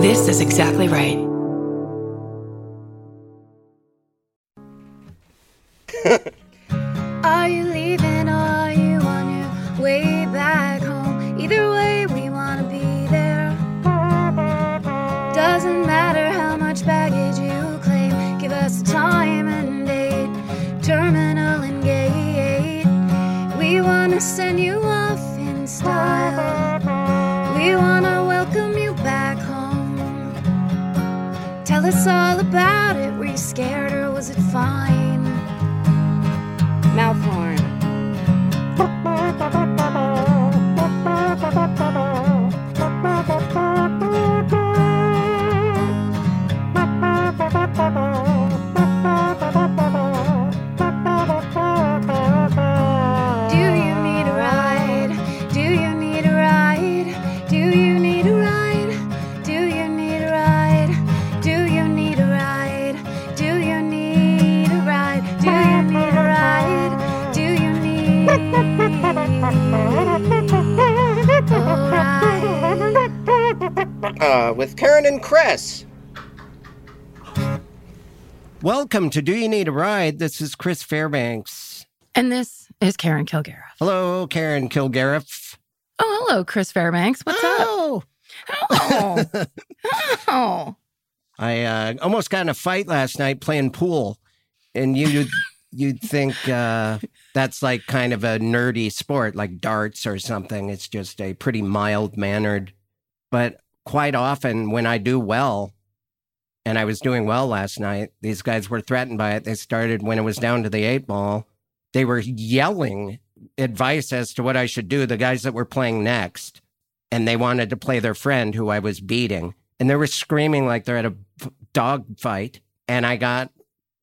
This is exactly right. Are you leaving are you on your way back home? Either way, we wanna be there. Doesn't matter how much baggage you claim, give us a time and date, terminal and gate. We wanna send you Tell us all about it. Uh, with Karen and Chris. Welcome to Do You Need a Ride? This is Chris Fairbanks. And this is Karen Kilgariff. Hello, Karen Kilgariff. Oh, hello, Chris Fairbanks. What's oh. up? Oh, oh. I uh, almost got in a fight last night playing pool, and you you'd think uh, that's like kind of a nerdy sport, like darts or something. It's just a pretty mild mannered, but quite often when I do well, and I was doing well last night, these guys were threatened by it. They started when it was down to the eight ball. They were yelling advice as to what I should do. The guys that were playing next, and they wanted to play their friend who I was beating, and they were screaming like they're at a dog fight. And I got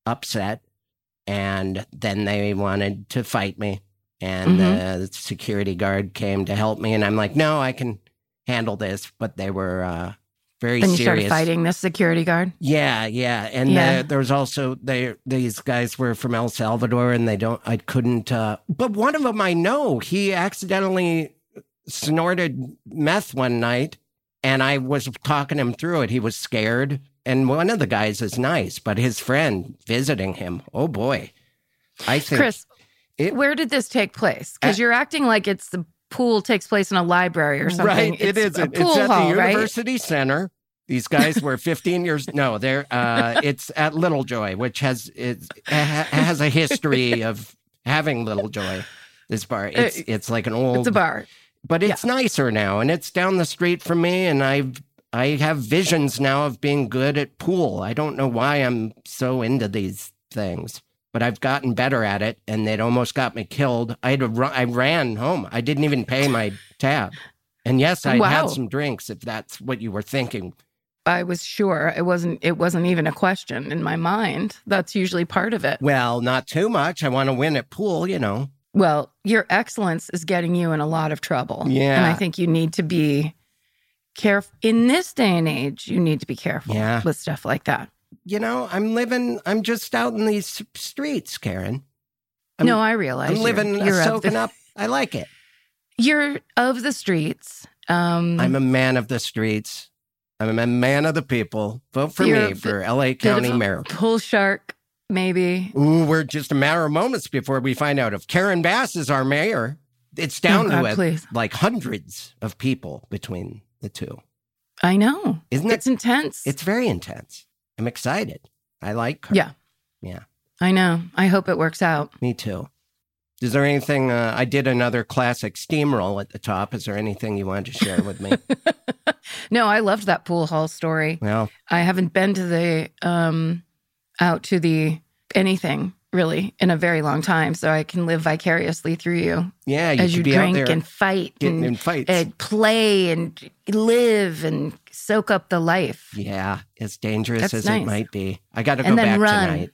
upset, and then they wanted to fight me. And Mhm. the security guard came to help me, and I'm like, no, I can handle this. But they were uh, very Then you serious. started fighting this security guard. Yeah, yeah, and Yeah. Uh, there was also they these guys were from El Salvador, and they don't. I couldn't. Uh, but one of them I know. He accidentally snorted meth one night, and I was talking him through it. He was scared, and one of the guys is nice, but his friend visiting him. Oh boy, I think Chris, it- where did this take place? Because you're acting like it's the pool takes place in a library or something. Right, it It's is. a pool it's at hall, the right? University Center. These guys were 15 years. No, they're. Uh, it's at Little Joy, which has it has a history of having Little Joy. This bar, it's it's like an old, Uh, It's a bar. but it's nicer now, and it's down the street from me, and I've I have visions now of being good at pool. I don't know why I'm so into these things, but I've gotten better at it, and it almost got me killed. I had to run, I ran home. I didn't even pay my tab, and yes, I Wow. had some drinks. If that's what you were thinking, I was sure it wasn't. It wasn't even a question in my mind. That's usually part of it. well, not too much. I want to win at pool, you know. Well, your excellence is getting you in a lot of trouble. Yeah. and I think you need to be careful in this day and age. You need to be careful Yeah. with stuff like that. You know, I'm living. I'm just out in these streets, Karen. I'm- no, I realize I'm you're- living, You're, of soaking up. I like it. You're of the streets. Um, I'm a man of the streets. I'm a man of the people. Vote for me for LA County Mayor. Bull shark, maybe. Ooh, we're just a matter of moments before we find out if Karen Bass is our mayor. It's down Oh, to God, please. like hundreds of people between the two. I know. Isn't It's it? intense. It's very intense. I'm excited. I like her. Yeah. Yeah. I know. I hope it works out. Me too. Is there anything? Uh, I did another classic steamroll at the top. Is there anything you wanted to share with me? No, I loved that pool hall story. well, I haven't been to the um out to the anything really in a very long time, so I can live vicariously through you yeah, you as you be out drink there and fight and, in fights. and play and live and soak up the life. yeah, as dangerous That's as nice. it might be. I got to go And back run. tonight.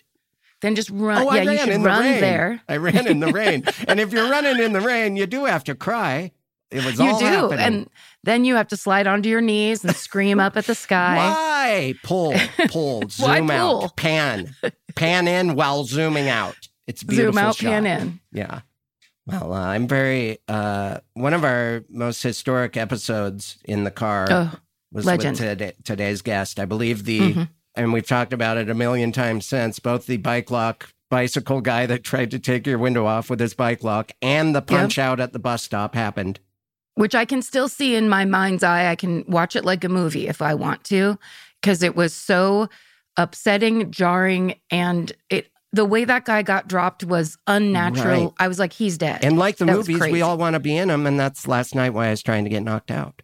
Then just run. Oh, I yeah, you should in the run rain. there. I ran in the rain. and if you're running in the rain, you do have to cry. It was You all do, happening. and then you have to slide onto your knees and scream up at the sky. Why? Pull, pull, zoom pull? out, pan, pan in while zooming out. It's beautiful. Zoom out, shot. pan in. Yeah. Well, uh, I'm very. Uh, one of our most historic episodes in the car Oh, was Legend. with today, today's guest. I believe the, Mhm. and we've talked about it a million times since, both the bike lock bicycle guy that tried to take your window off with his bike lock and the punch out at the bus stop happened. Which I can still see in my mind's eye. I can watch it like a movie if I want to, because it was so upsetting, jarring, and it the way that guy got dropped was unnatural. Right. I was like, he's dead. And like the That movies, we all want to be in them. And that's last night why I was trying to get knocked out.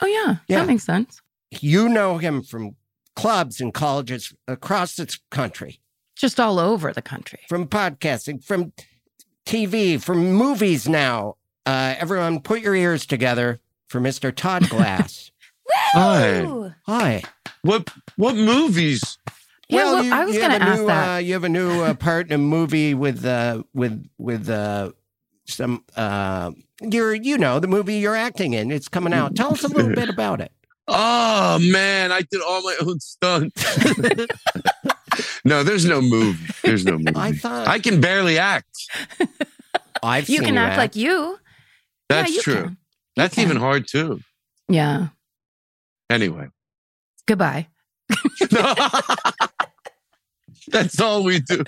oh yeah, Yeah. that makes sense. You know him from clubs and colleges across this country, Just all over the country. from podcasting, from TV, from movies now. Uh, everyone, put your ears together for Mr. Todd Glass. Hi. Hi. What what movies? Yeah, well, you, I was gonna have a ask new, that. Uh, you have a new uh, part in a movie with uh, with with uh, some uh, you're you know the movie you're acting in. It's coming out. Tell us a little bit about it. Oh man, I did all my own stunts. no, there's no movie. There's no movie. I thought I can barely act. I've You seen can act act. like you. That's yeah, true. can. That's can. even hard too. Yeah. Anyway. Goodbye. That's all we do.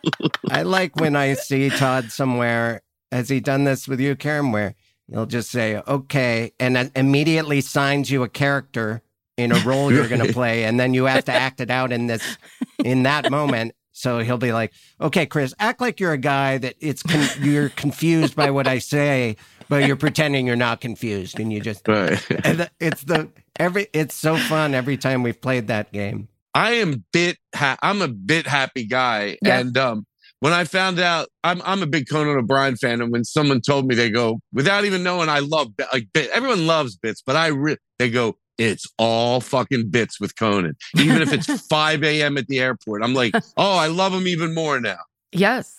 I like when I see Todd somewhere. Has he done this with you, Karen? Where he'll just say, "Okay," and then immediately signs you a character in a role you're going to play, and then you have to act it out in this in that moment. So he'll be like, "Okay, Chris, act like you're a guy that it's con- you're confused by what I say, but you're pretending you're not confused, and you just." Right. And the- it's the every. It's so fun every time we've played that game. I am bit ha- I'm a bit happy guy. Yeah. And um when I found out I'm I'm a big Conan O'Brien fan and when someone told me they go without even knowing I love like bit everyone loves bits but I re- they go it's all fucking bits with Conan even if it's 5 a.m. at the airport I'm like oh I love him even more now Yes.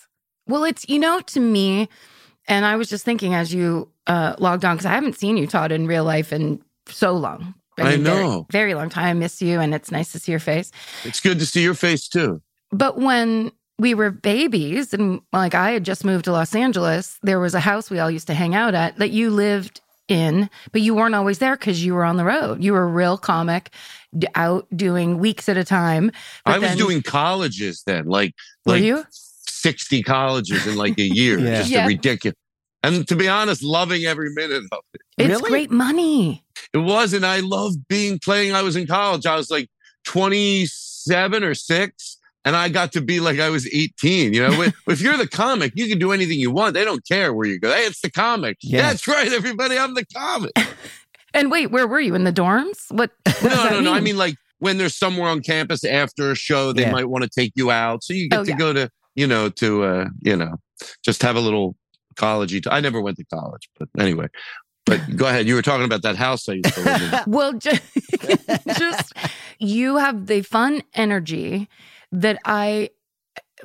Well, it's, you know, to me, and I was just thinking as you uh, logged on, because I haven't seen you, Todd, in real life in so long. I very- know. Very, long time. I miss you, and it's nice to see your face. it's good to see your face too But when we were babies, and like I had just moved to Los Angeles, there was a house we all used to hang out at that you lived in, but you weren't always there because you were on the road. You were a real comic out doing weeks at a time. But I was then- doing colleges then like Were like you? 60 colleges in like a year Yeah. just Yeah. a ridiculous and to be honest loving every minute of it It's Really? great money. It was, and I loved being playing. I was in college. I was like 27 or six, and I got to be like I was 18. You know, if you're the comic, you can do anything you want. They don't care where you go. Hey, it's the comic. Yeah. That's right, everybody. I'm the comic. And wait, where were you in the dorms? What? what does no, that no, no. I mean? mean, like when there's somewhere on campus after a show, they Yeah. might want to take you out, so you get Oh, to yeah. go to, you know, to, uh, you know, just have a little collegey. I never went to college, but anyway. But go ahead. You were talking about that house I used to live in. Well, just, just you have the fun energy that I,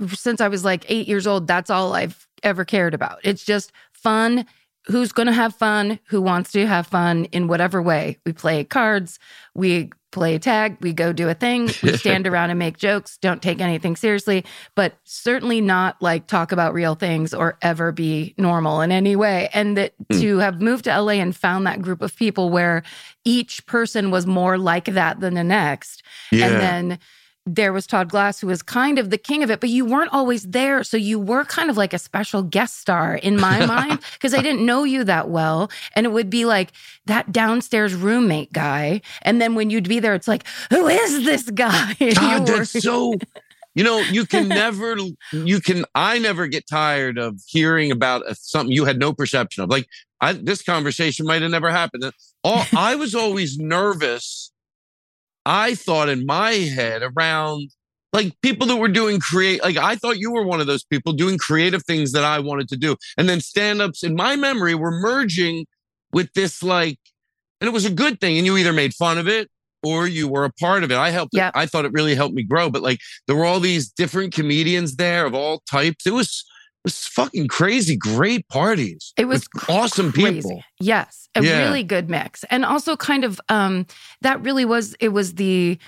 since I was like eight years old, that's all I've ever cared about. It's just fun. Who's going to have fun? Who wants to have fun in whatever way? We play cards, we play tag, we go do a thing, we stand around and make jokes, don't take anything seriously, but certainly not like talk about real things or ever be normal in any way. And that Hmm. to have moved to LA and found that group of people where each person was more like that than the next. Yeah. And then there was Todd Glass, who was kind of the king of it, but you weren't always there. So you were kind of like a special guest star in my mind because I didn't know you that well. And it would be like that downstairs roommate guy. And then when you'd be there, it's like, who is this guy? God, that's so. You know, you can never, you can. I never get tired of hearing about a- something you had no perception of. Like I, this conversation might have never happened. All I was always nervous. I thought in my head around like people that were doing create. Like I thought you were one of those people doing creative things that I wanted to do, and then stand-ups in my memory were merging with this like, and it was a good thing. And you either made fun of it or you were a part of it. I helped. Yeah. I thought it really helped me grow. But like there were all these different comedians there of all types. It was it was fucking crazy. Great parties. It was awesome crazy. people. Yes, a Yeah. really good mix, and also kind of um, that really was it was the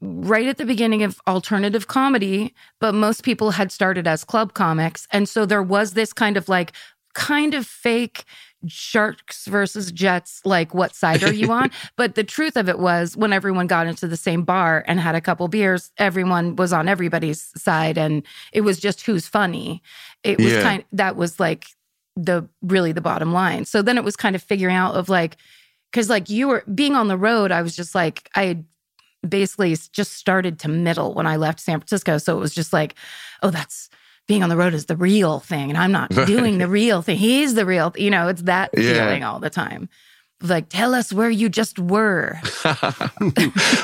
right at the beginning of alternative comedy, but most people had started as club comics, and so there was this kind of like kind of fake sharks versus jets, like what side are you on? but the truth of it was when everyone got into the same bar and had a couple beers, everyone was on everybody's side and it was just who's funny. It was Yeah. kind that was like the really the bottom line. So then it was kind of figuring out of like cuz like you were being on the road, I was just like I had basically just started to middle when I left San Francisco. So it was just like, oh, that's being on the road is the real thing. And I'm not doing the real thing. He's the real, you know, it's that Yeah. feeling all the time. Like, tell us where you just were.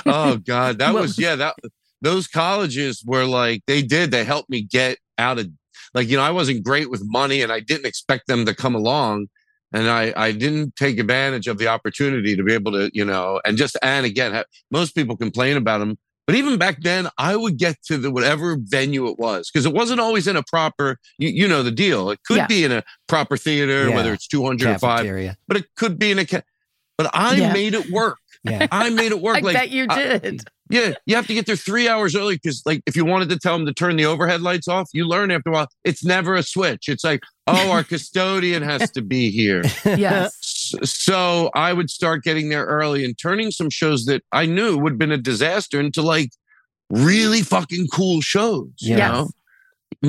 oh God, that What- was yeah. That those colleges were like they did. They helped me get out of like you know I wasn't great with money, and I didn't expect them to come along, and I I didn't take advantage of the opportunity to be able to you know and just and again ha- most people complain about them. But even back then, I would get to the whatever venue it was because it wasn't always in a proper. You, you know the deal. It could Yeah. be in a proper theater, Yeah. whether it's two hundred or five, Cafeteria. but it could be in a. But I Yeah. made it work. Yeah. I made it work. I like bet you I- did. yeah, you have to get there three hours early because, like, if you wanted to tell them to turn the overhead lights off, you learn after a while it's never a switch. It's like, oh, our custodian has to be here. yes. So I would start getting there early and turning some shows that I knew would have been a disaster into like really fucking cool shows. You Yeah. know,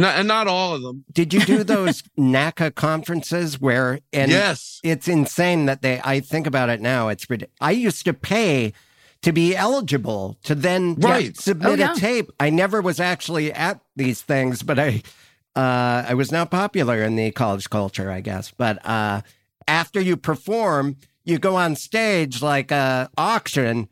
not, and not all of them. Did you do those NACA conferences where and yes, it's insane that they I think about it now. It's rid- I used to pay to be eligible to then yeah, Right. submit Oh, yeah. a tape. I never was actually at these things, but I uh, I was not popular in the college culture, I guess. But uh, after you perform, you go on stage like a auction,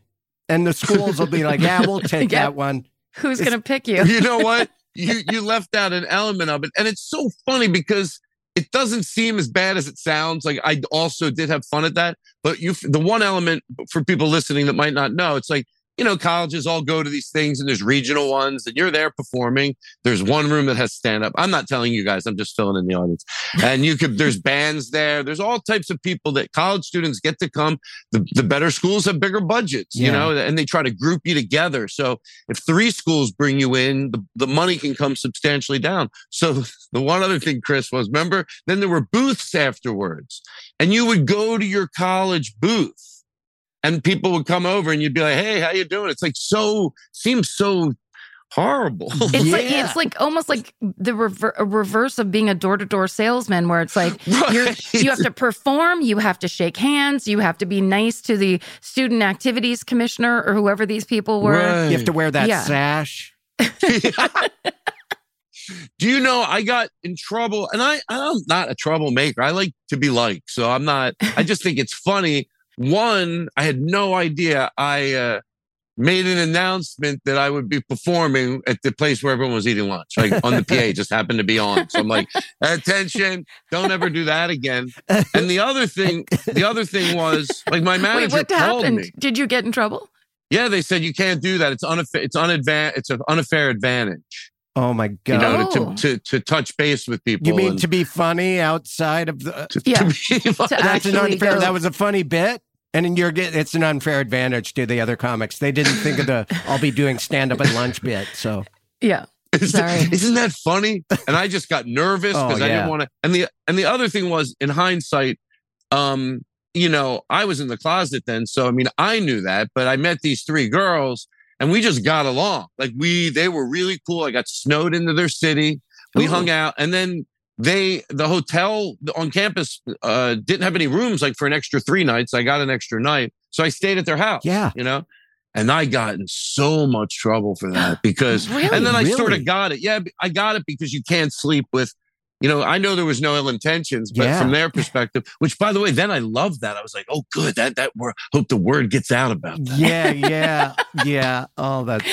and the schools will be like, "Yeah, we'll take Yeah. that one." Who's It's- going to pick you? you know what? You you left out an element of it, and it's so funny because it doesn't seem as bad as it sounds. Like I also did have fun at that, but you the one element for people listening that might not know, it's like you know colleges all go to these things, and there's regional ones, and you're there performing. There's one room that has stand up. I'm not telling you guys. I'm just filling in the audience, and you could. There's bands there. There's all types of people that college students get to come. The the better schools have bigger budgets, you know, and they try to group you together. So if three schools bring you in, the, the money can come substantially down. So the one other thing, Chris, was remember, then there were booths afterwards, and you would go to your college booth. And people would come over and you'd be like, hey, how you doing? It's like so seems so horrible. It's like it's like almost like the rever- reverse of being a door to door salesman, where it's like you're, Right. you have to perform, you have to shake hands, you have to be nice to the student activities commissioner or whoever these people were. Right. You have to wear that Yeah. sash. Do you know I got in trouble and I I'm not a troublemaker. I like to be liked. So I'm not I just think it's funny. One, I had no idea I uh made an announcement that I would be performing at the place where everyone was eating lunch. Like on the PA just happened to be on. So I'm like, attention, don't ever do that again. And the other thing, the other thing was like my Wait, manager what called happened? me. Did you get in trouble? Yeah, they said you can't do that. It's unfair. It's unadvan- It's an unfair advantage. Oh my You god! know, Oh. to, to to touch base with people. You mean and to be funny outside of the? to, Yeah. to be To That's an unfair. go- That was a funny bit, and then you're get, it's an unfair advantage to the other comics. They didn't think of the I'll be doing stand up at lunch bit. So Yeah. Sorry. Isn't that funny? And I just got nervous Oh, because I yeah. didn't want to. And the and the other thing was, in hindsight, um, you know, I was in the closet then, so I mean, I knew that. But I met these three girls, and we just got along. Like we, they were really cool. I got snowed into their city. We Ooh. hung out, and then they, the hotel on campus, uh, didn't have any rooms like for an extra three nights. I got an extra night, so I stayed at their house. yeah, you know and i got in so much trouble for that because Really? and then i sort of got it yeah i got it because you can't sleep with you know i know there was no ill intentions but Yeah. from their perspective which by the way then i loved that i was like oh good that that word hope the word gets out about that yeah, yeah, yeah. Oh, that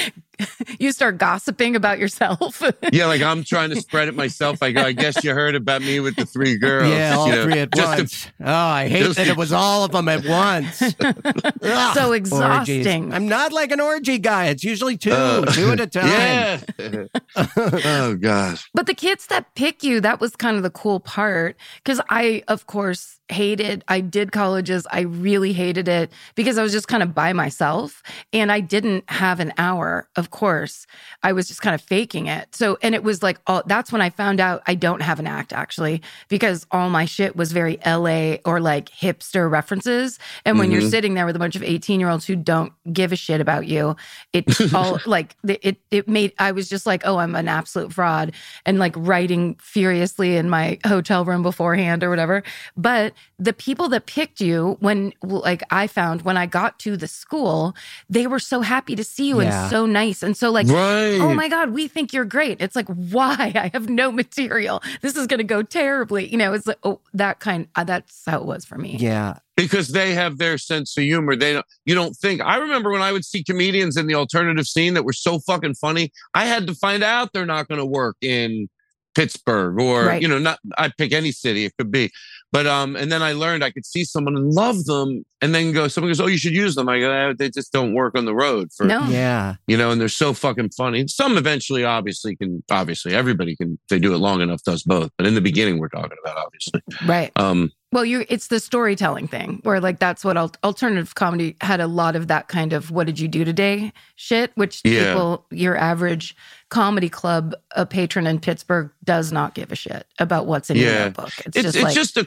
You start gossiping about yourself. yeah like i'm trying to spread it myself i go i guess you heard about me with the three girls yeah, all you know, three at just to- once. oh, I hate just that to- it was all of them at once. Ugh, so orgies. exhausting. I'm not like an orgy guy. It's usually two, Uh, two at a time. yeah oh gosh. But the kids that pick you, that was kind of the cool part. Cause I, of course, hated, I did colleges. I really hated it because I was just kind of by myself and I didn't have an hour, of course. I was just kind of faking it. So, and it was like, all that's when I found out I don't have an act actually, because all my shit was very LA or like hipster references. And when you're Mhm. sitting there with a bunch of 18 year olds who don't give a shit about you, it all like it, it made, I was just like, oh, I'm an absolute fraud and like writing furiously in my hotel room beforehand or whatever. But the people that picked you when like I found when I got to the school, they were so happy to see you Yeah. and so nice. And so like, right. oh my God, we think you're great. It's like, why? I have no material. This is gonna go terribly. You know, it's like, oh, that kind uh, that's how it was for me. Yeah. because they have their sense of humor. They don't. You don't think. I remember when I would see comedians in the alternative scene that were so fucking funny. I had to find out they're not going to work in Pittsburgh or Right. you know, not. I pick any city it could be, but um, and then I learned I could see someone and love them, and then go. Someone goes, "Oh, you should use them." I go, "Eh, "They just don't work on the road for No. Yeah. you know, and they're so fucking funny. Some eventually, obviously, can obviously everybody can. If they do it long enough, does both. But in the beginning, we're talking about obviously. Right. Um, Well, you it's the storytelling thing where like that's what al- alternative comedy had a lot of that kind of what did you do today shit, which Yeah. people your average comedy club a patron in Pittsburgh does not give a shit about what's in your Yeah. notebook. It's, it's just it's like just a,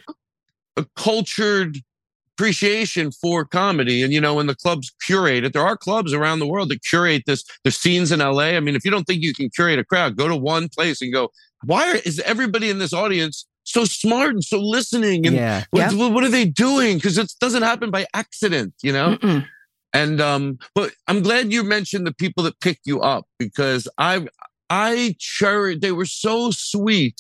a cultured appreciation for comedy and you know when the clubs curate it there are clubs around the world that curate this there's scenes in la i mean if you don't think you can curate a crowd go to one place and go why are, is everybody in this audience so smart and so listening and Yeah. what, what are they doing because it doesn't happen by accident you know mm-mm. And um, but I'm glad you mentioned the people that picked you up because I I cherish they were so sweet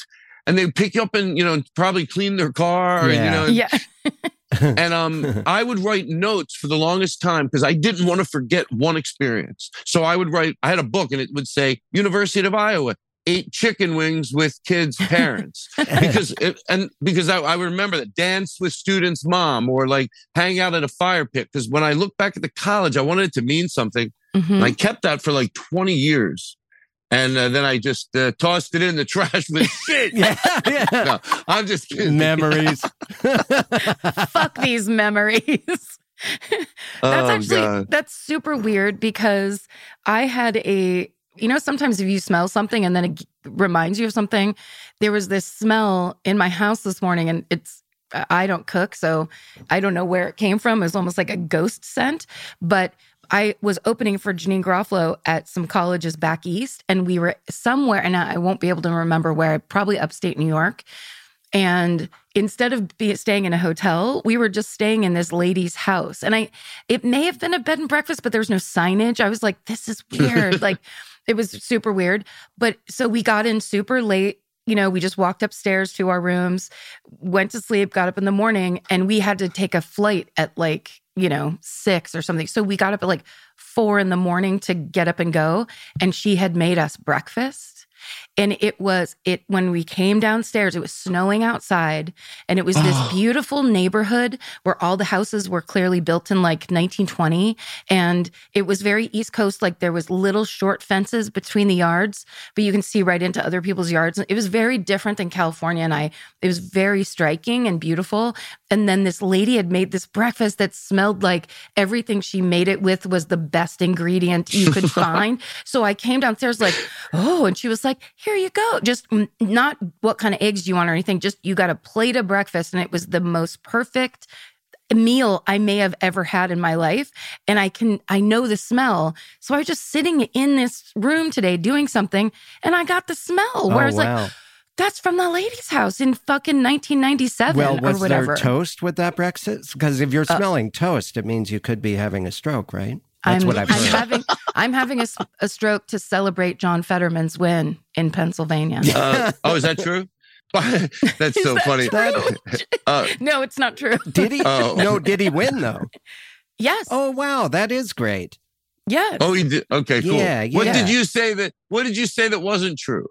and they pick you up and you know probably clean their car and, you Yeah. know yeah. and um I would write notes for the longest time because I didn't want to forget one experience. So I would write I had a book and it would say University of Iowa ate chicken wings with kids' parents because it, and because I, I remember that dance with students' mom or like hang out at a fire pit. Because when I look back at the college, I wanted it to mean something. Mhm. And I kept that for like 20 years. And uh, then I just uh, tossed it in the trash with shit. Yeah. yeah. No, I'm just kidding. Memories. Fuck these memories. that's Oh, actually God. that's super weird because I had a you know sometimes if you smell something and then it reminds you of something there was this smell in my house this morning and it's I don't cook so I don't know where it came from it was almost like a ghost scent but I was opening for Janeane Garofalo at some colleges back east and we were somewhere and I won't be able to remember where probably upstate New York and instead of be, staying in a hotel, we were just staying in this lady's house. And I, it may have been a bed and breakfast, but there was no signage. I was like, this is weird. like, it was super weird. But so we got in super late. You know, we just walked upstairs to our rooms, went to sleep, got up in the morning, and we had to take a flight at like, you know, six or something. So we got up at like four in the morning to get up and go. And she had made us breakfast. And it was it when we came downstairs, it was snowing outside, and it was this Oh. beautiful neighborhood where all the houses were clearly built in like 1920. And it was very East Coast, like there was little short fences between the yards, but you can see right into other people's yards. It was very different than California. And I it was very striking and beautiful. And then this lady had made this breakfast that smelled like everything she made it with was the best ingredient you could find. So I came downstairs like, oh, and she was like, here you go. Just not what kind of eggs do you want or anything. Just you got a plate of breakfast. And it was the most perfect meal I may have ever had in my life. And I can, I know the smell. So I was just sitting in this room today doing something and I got the smell where oh, it's like, wow. that's from the lady's house in fucking 1997 well, or was whatever. there toast with that breakfast? Because if you're Uh, smelling toast, it means you could be having a stroke, right? I'm, what I've I'm heard. having I'm having a, s- a stroke to celebrate John Fetterman's win in Pennsylvania. Uh, oh, is that true? That's so that funny. Uh, No, it's not true. did he? Oh. No, did he win though? Yes. Oh wow, that is great. yes. oh, he did. Okay, cool. Yeah, What yeah. did you say that? What did you say that wasn't true?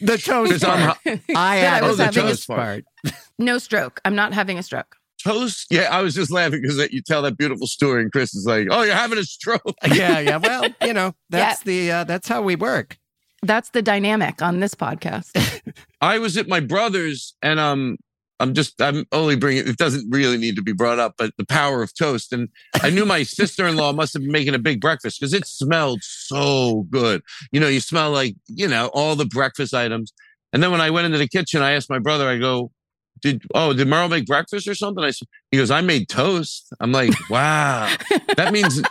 The toast Because I'm part. I That I added was the having a toast part. no stroke. I'm not having a stroke. Toast. Yeah, I was just laughing because you tell that beautiful story, and Chris is like, "Oh, you're having a stroke." yeah, yeah. Well, you know, that's the uh, that's how we work. That's the dynamic on this podcast. I was at my brother's, and um, I'm just, I'm only bringing, it doesn't really need to be brought up, but the power of toast. And I knew my sister in law must have been making a big breakfast because it smelled so good. You know, you smell like, you know, all the breakfast items. And then when I went into the kitchen, I asked my brother, I go, did, oh, did Merle make breakfast or something? I said, he goes, I made toast. I'm like, wow, that means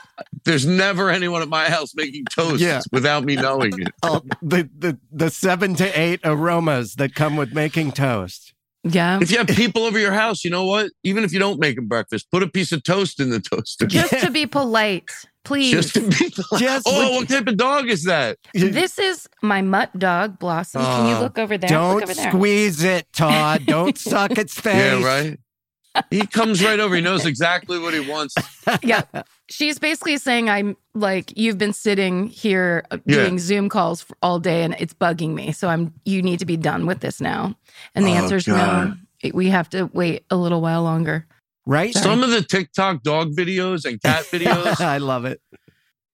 there's never anyone at my house making toast Yeah. without me knowing it. Oh, the, the the seven to eight aromas that come with making toast. Yeah. If you have people over your house, you know what? Even if you don't make them breakfast, put a piece of toast in the toaster. Just to be polite, please. Just to be Just oh, what type of dog is that? this is my mutt dog, Blossom. Can you Oh, look over there? Don't over there. squeeze it, Todd. Don't suck its face. Yeah, right. He comes right over. He knows exactly what he wants. yeah. She's basically saying I'm like you've been sitting here uh, Yeah. doing Zoom calls for all day and it's bugging me. So I'm you need to be done with this now. And the Oh, answer is no. We have to wait a little while longer. Right? Some of the TikTok dog videos and cat videos, I love it.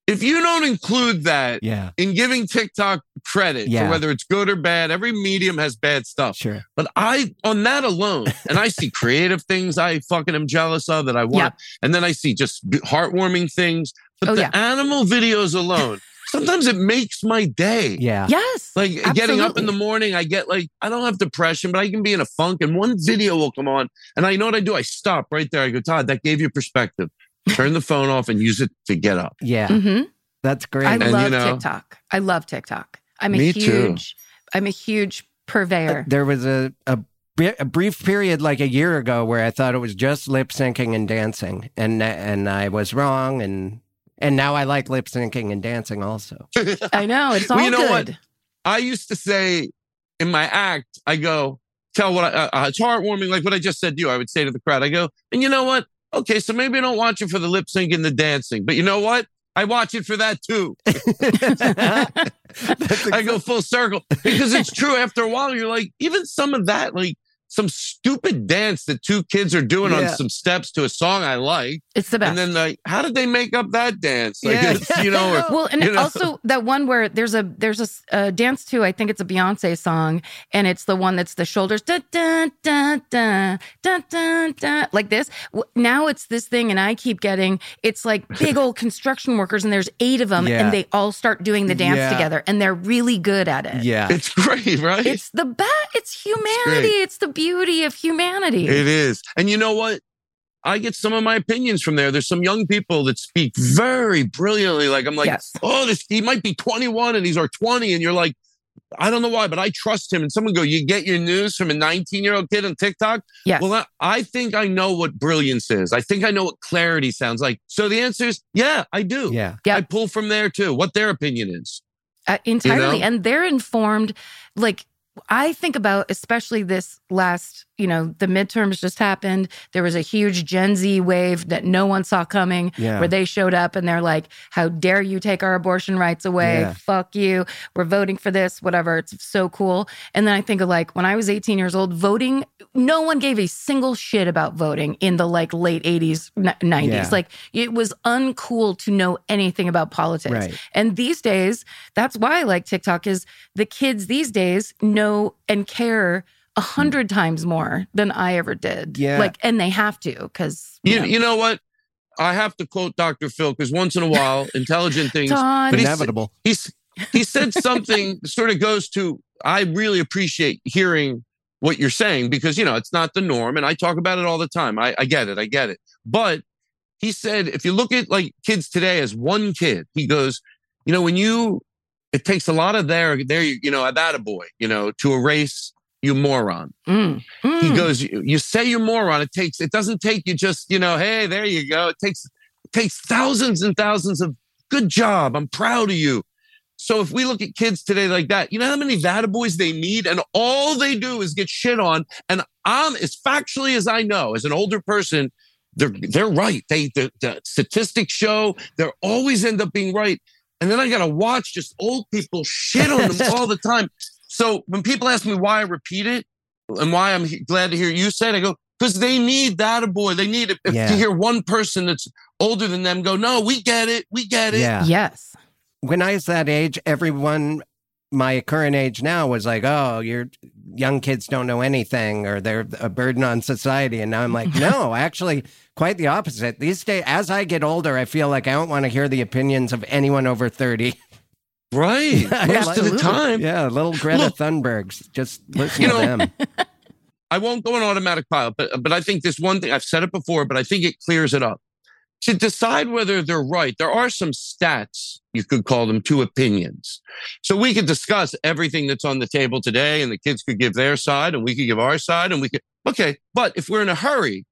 if you don't include that Yeah, in giving TikTok credit Yeah. for whether it's good or bad, every medium has bad stuff. sure. But I, on that alone, and I see creative things I fucking am jealous of that I want. Yeah. And then I see just heartwarming things. But Oh, the yeah. animal videos alone, sometimes it makes my day. Yeah. Yes. Like getting up in the morning, I get like, I don't have depression, but I can be in a funk and one video will come on. And I know what I do. I stop right there. I go, Todd, that gave you perspective. Turn the phone off and use it to get up. Yeah. hmm That's great. I And, you love know- TikTok. I love TikTok. I'm a Me too. huge I'm a huge purveyor. there was a, a a brief period like a year ago where I thought it was just lip syncing and dancing, and and I was wrong, and and now I like lip syncing and dancing also. I know it's all Well, you know what? I used to say in my act, I go, tell what I, uh, uh, it's heartwarming, like what I just said to you. I would say to the crowd, I go, and you know what? Okay, so maybe I don't watch it for the lip sync and the dancing, but you know what? I watch it for that too. That's I go full circle because it's true. After a while, you're like, even some of that, like some stupid dance that two kids are doing Yeah. on some steps to a song I like, It's the best. and then like, how did they make up that dance? Like, Yeah. it's, you know, or, Well, and You know? also that one where there's a there's a, s- a dance too. I think it's a Beyonce song, and it's the one that's the shoulders da da da da da da da like this. W- Now it's this thing, and I keep getting it's like big old construction workers, and there's eight of them, Yeah. and they all start doing the dance Yeah. together, and they're really good at it. yeah. it's great, right? It's the best. It's humanity. great. It's the beauty of humanity. It is. And you know what? I get some of my opinions from there. There's some young people that speak very brilliantly. Like I'm like, yes. oh, this he might be 21 and he's our 20, and you're like, I don't know why, but I trust him. And someone go, you get your news from a 19 year old kid on TikTok. Yes. Well, I, I think I know what brilliance is. I think I know what clarity sounds like. So the answer is, yeah, I do. yeah. Yeah. I pull from there too. What their opinion is. Uh, entirely. know? And they're informed. Like, I think about, especially this last, you know, the midterms just happened. There was a huge Gen Z wave that no one saw coming Yeah. where they showed up and they're like, How dare you take our abortion rights away? Yeah. Fuck you. We're voting for this, whatever. It's so cool. And then I think of like when I was 18 years old, voting, no one gave a single shit about voting in the like late 80s, n- 90s. Yeah. Like it was uncool to know anything about politics. Right. And these days, that's why I like TikTok is the kids these days know and care a hmm. hundred times more than I ever did. Yeah. Like, and they have to because You, you know what? I have to quote Dr. Phil because once in a while, intelligent things. Todd, But he's- Inevitable. he's he said something sort of goes to I really appreciate hearing what you're saying because you know it's not the norm and I talk about it all the time. I, I get it, I get it. But he said if you look at like kids today as one kid, he goes, you know, when you it takes a lot of there, there you, you know, that a boy, you know, to erase you moron. Mm, He mm. goes, you, you say you're moron. It takes, it doesn't take you just, you know, hey, there you go. It takes, it takes thousands and thousands of good job. I'm proud of you. So if we look at kids today like that, you know how many Vada boys they need, and all they do is get shit on. And I'm as factually as I know, as an older person, they're they're right. They the, the statistics show they're always end up being right. And then I gotta watch just old people shit on them all the time. So when people ask me why I repeat it and why I'm glad to hear you say it, I go, because they need that a boy. They need it. Yeah. to hear one person that's older than them go, no, we get it, we get it. Yeah. yes. When I was that age, everyone my current age now was like, oh, your young kids don't know anything or they're a burden on society. And now I'm like, no, actually, quite the opposite. These days, as I get older, I feel like I don't want to hear the opinions of anyone over 30. Right. Most of the time. Yeah, little Greta Look. Thunbergs. Just listen You to know- them. I won't go on automatic pilot, but but I think this one thing I've said it before, but I think it clears it up. To decide whether they're right, there are some stats you could call them two opinions. So we could discuss everything that's on the table today, and the kids could give their side, and we could give our side, and we could okay. But if we're in a hurry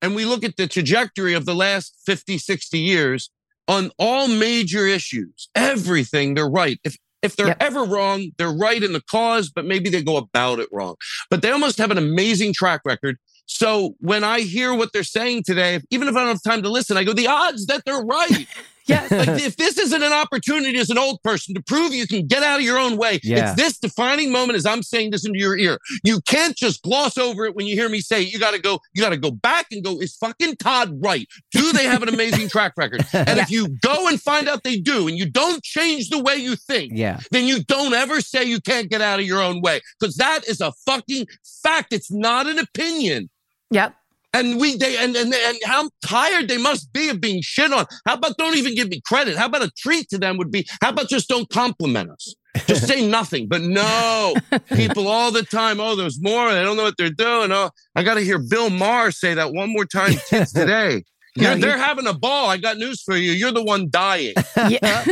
and we look at the trajectory of the last 50, 60 years on all major issues, everything they're right. If if they're Yep. ever wrong, they're right in the cause, but maybe they go about it wrong but they almost have an amazing track record. So when I hear what they're saying today, even if I don't have time to listen, I go, the odds that they're right. Yes. like if this isn't an opportunity as an old person to prove you can get out of your own way, Yeah. it's this defining moment as I'm saying this into your ear. You can't just gloss over it when you hear me say it. You got to go, you got to go back and go, is fucking Todd right? Do they have an amazing track record? And if you go and find out they do, and you don't change the way you think, Yeah. then you don't ever say you can't get out of your own way because that is a fucking fact. It's not an opinion. Yep. And we they and, and and how tired they must be of being shit on. How about don't even give me credit? How about a treat to them would be how about just don't compliment us? Just say nothing. But no, people all the time. Oh, there's more. They don't know what they're doing. Oh, I got to hear Bill Maher say that one more time today. You're, you- they're having a ball. I got news for you. You're the one dying. Yeah.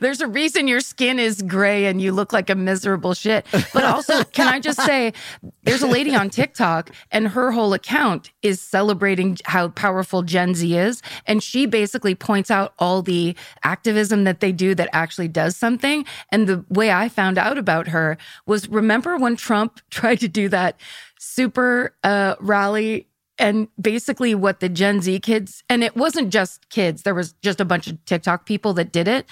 There's a reason your skin is gray and you look like a miserable shit. But also, can I just say, there's a lady on TikTok and her whole account is celebrating how powerful Gen Z is. And she basically points out all the activism that they do that actually does something. And the way I found out about her was remember when Trump tried to do that super uh, rally and basically what the Gen Z kids, and it wasn't just kids, there was just a bunch of TikTok people that did it.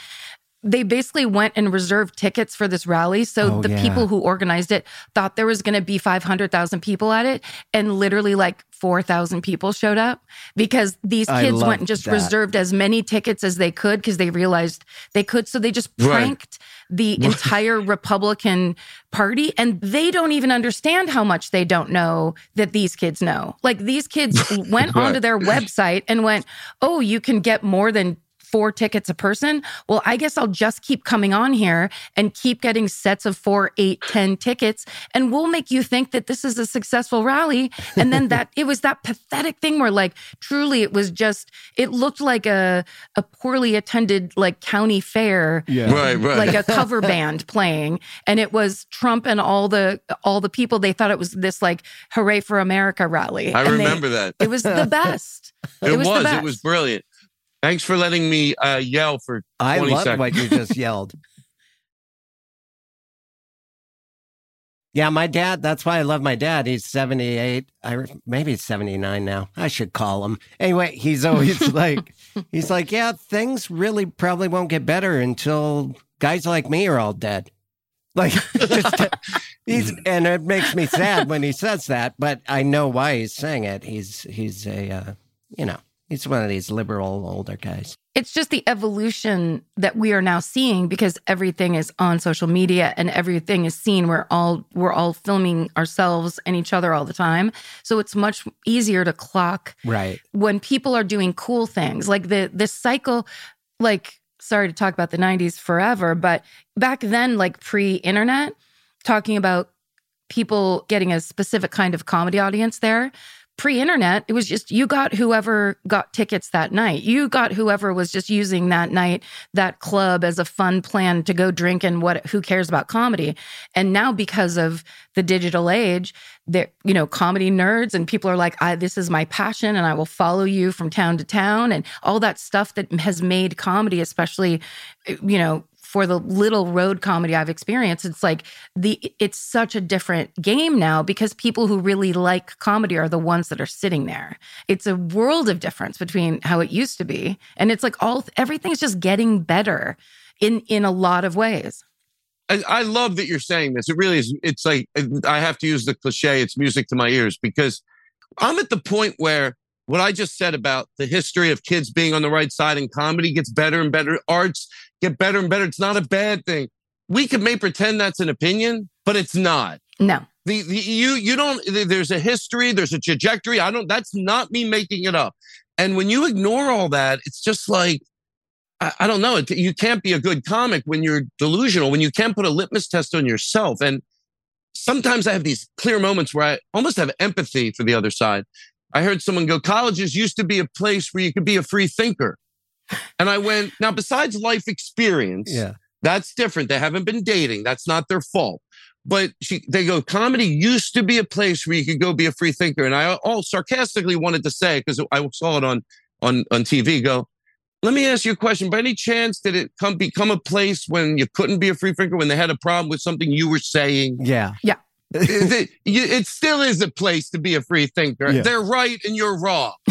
They basically went and reserved tickets for this rally. So Oh, the yeah. people who organized it thought there was going to be 500,000 people at it. And literally like 4,000 people showed up because these kids went and just that. reserved as many tickets as they could because they realized they could. So they just Right. pranked the entire Republican Party. And they don't even understand how much they don't know that these kids know. Like these kids went Right. onto their website and went, Oh, you can get more than four tickets a person. Well, I guess I'll just keep coming on here and keep getting sets of four, eight, ten tickets, and we'll make you think that this is a successful rally. And then that it was that pathetic thing where, like, truly, it was just it looked like a a poorly attended like county fair Yeah. Right, right. like a cover band playing and it was Trump and all the all the people they thought it was this like hooray for America rally I And they- remember that. it was the best It, was. the It was brilliant. Thanks for letting me uh, yell for I love seconds. what you just yelled. Yeah, my dad, that's why I love my dad. He's 78. I maybe he's 79 now. I should call him. Anyway, he's always like he's like, "Yeah, things really probably won't get better until guys like me are all dead." Like just he's and it makes me sad when he says that, but I know why he's saying it. He's he's a uh, you know, he's one of these liberal older guys. it's just the evolution that we are now seeing because everything is on social media and everything is seen we're all we're all filming ourselves and each other all the time so it's much easier to clock Right. when people are doing cool things like the this cycle like sorry to talk about the 90s forever but back then like pre-internet talking about people getting a specific kind of comedy audience there pre-internet it was just you got whoever got tickets that night. You got whoever was just using that night that club as a fun plan to go drink and what who cares about comedy. And now because of the digital age there you know comedy nerds and people are like I, this is my passion and i will follow you from town to town. And all that stuff that has made comedy especially you know for the little road comedy I've experienced, it's like the it's such a different game now because people who really like comedy are the ones that are sitting there. It's a world of difference between how it used to be, and it's like all everything's just getting better in in a lot of ways. I, I love that you're saying this. It really is. It's like I have to use the cliche. It's music to my ears because I'm at the point where what I just said about the history of kids being on the right side and comedy gets better and better. Arts get better and better. It's not a bad thing. we could may pretend that's an opinion, but it's not. No. The, the you you don't there's a history, there's a trajectory. I don't that's not me making it up. And when you ignore all that, it's just like I, I don't know. It, you can't be a good comic when you're delusional, when you can't put a litmus test on yourself. And sometimes I have these clear moments where I almost have empathy for the other side. I heard someone go, colleges used to be a place where you could be a free thinker. And I went, now, besides life experience, Yeah. that's different. They haven't been dating. That's not their fault. But she, they go, comedy used to be a place where you could go be a free thinker. And I all sarcastically wanted to say, because I saw it on, on, on TV, go, let me ask you a question. By any chance, did it come become a place when you couldn't be a free thinker, when they had a problem with something you were saying? Yeah. Yeah. It, it still is a place to be a free thinker. Yeah. They're right and you're wrong.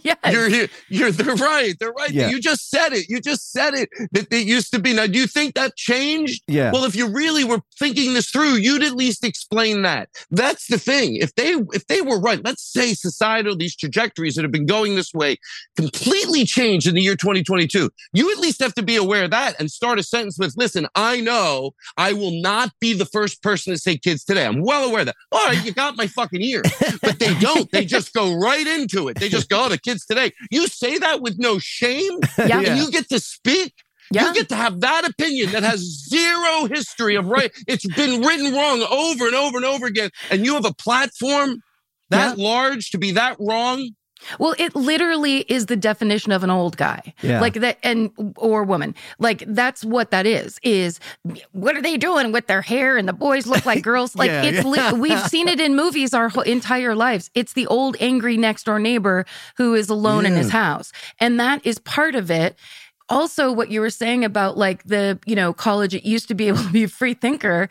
yes. You're here. You're they're right. They're right. Yeah. You just said it. You just said it that it used to be. Now, do you think that changed? Yeah. Well, if you really were thinking this through, you'd at least explain that. That's the thing. If they if they were right, let's say societal these trajectories that have been going this way completely changed in the year 2022. You at least have to be aware of that and start a sentence with, "Listen, I know I will not be the first person to say kids today. I'm well aware of that. All right, you got my fucking ear." But they don't. They just go right into it. They just go, "Oh, the kids today." You say that with no shame, Yeah. and you get to speak. Yeah. You get to have that opinion that has zero history of right. It's been written wrong over and over and over again. And you have a platform that large to be that wrong. Well, it literally is the definition of an old guy. Yeah. Like that and or woman. Like that's what that is. Is what are they doing with their hair and the boys look like girls? Like Yeah, it's yeah. li- we've seen it in movies our whole entire lives. It's the old angry next door neighbor who is alone in his house. And that is part of it. Also what you were saying about like the, you know, college it used to be able to be a free thinker.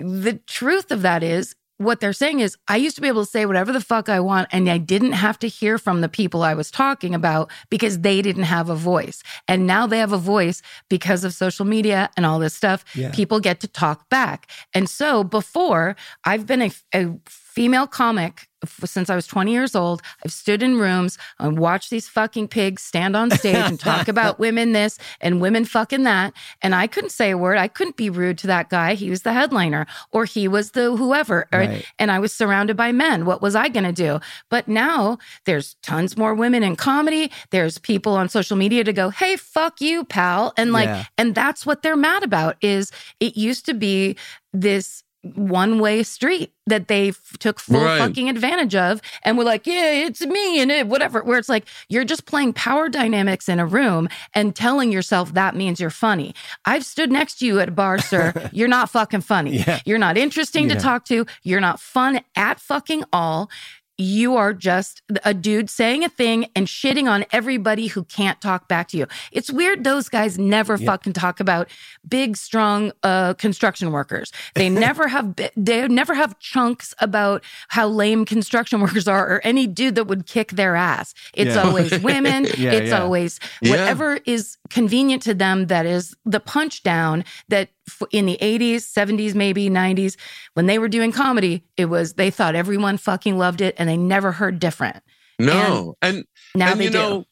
The truth of that is what they're saying is I used to be able to say whatever the fuck I want and I didn't have to hear from the people I was talking about because they didn't have a voice. And now they have a voice because of social media and all this stuff. Yeah. People get to talk back. And so before I've been a, a female comic since I was 20 years old. I've stood in rooms and watched these fucking pigs stand on stage and talk about women this and women fucking that. And I couldn't say a word. I couldn't be rude to that guy. He was the headliner or he was the whoever. Right. And I was surrounded by men. What was I going to do? But now there's tons more women in comedy. There's people on social media to go, Hey, fuck you, pal. And like, Yeah. and that's what they're mad about is it used to be this one way street that they f- took full Right. fucking advantage of and were like, yeah, it's me and it, whatever. Where it's like, you're just playing power dynamics in a room and telling yourself that means you're funny. I've stood next to you at a bar, sir. You're not fucking funny. Yeah. You're not interesting Yeah. to talk to. You're not fun at fucking all. You are just a dude saying a thing and shitting on everybody who can't talk back to you. It's weird those guys never Yeah. fucking talk about big, strong uh, construction workers. They never have they never have chunks about how lame construction workers are or any dude that would kick their ass. It's Yeah. always women. Yeah, it's always whatever is convenient to them that is the punch down that in the 80s 70s maybe 90s when they were doing comedy it was they thought everyone fucking loved it and they never heard different No. And now and they you do know,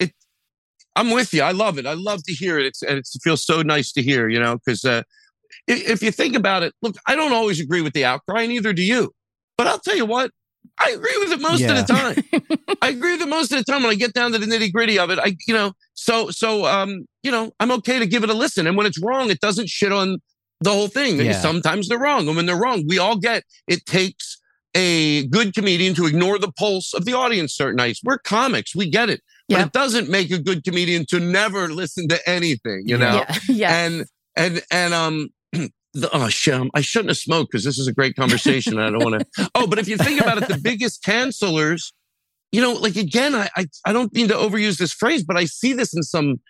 it. I'm with you. I love it. I love to hear it. It's and it's, it feels so nice to hear. You know, because uh, i- if you think about it, look, I don't always agree with the outcry, neither do you. But I'll tell you what, I agree with it most Yeah. of the time. I agree with it most of the time when I get down to the nitty gritty of it. I, you know, so so um, you know, I'm okay to give it a listen. And when it's wrong, it doesn't shit on the whole thing. Yeah. Sometimes they're wrong, and when they're wrong, we all get. It takes a good comedian to ignore the pulse of the audience certain nights. We're comics, we get it. But Yeah. it doesn't make a good comedian to never listen to anything, you know? yeah yeah And and and um the, oh shit, um, I shouldn't have smoked because this is a great conversation. I don't want to. Oh, but if you think about it, the biggest cancelers, you know, like again, I, I I don't mean to overuse this phrase, but I see this in some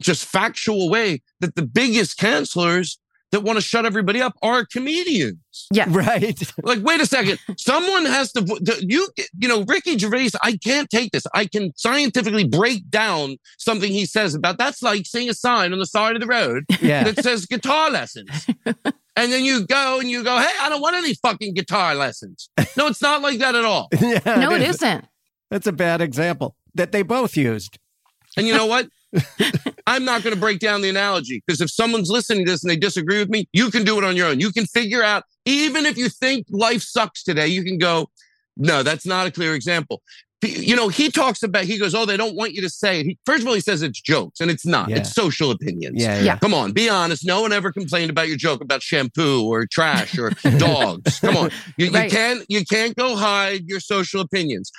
just factual way that the biggest cancelers that want to shut everybody up are comedians. Yeah. Right. Like, wait a second. Someone has to. the- You, you know, Ricky Gervais. I can't take this. I can scientifically break down something he says about. That's like seeing a sign on the side of the road Yeah. that says guitar lessons, and then you go and you go, "Hey, I don't want any fucking guitar lessons." No, it's not like that at all. yeah no it is. isn't That's a bad example that they both used. And you know what? I'm not going to break down the analogy because if someone's listening to this and they disagree with me, you can do it on your own. You can figure out, even if you think life sucks today, you can go, no, that's not a clear example. You know, he talks about, he goes, oh, they don't want you to say it. He, first of all, he says it's jokes and it's not, Yeah. it's social opinions. Yeah, yeah. Yeah. Come on, be honest. No one ever complained about your joke about shampoo or trash or dogs. Come on. You, Right. you can't you can't go hide your social opinions.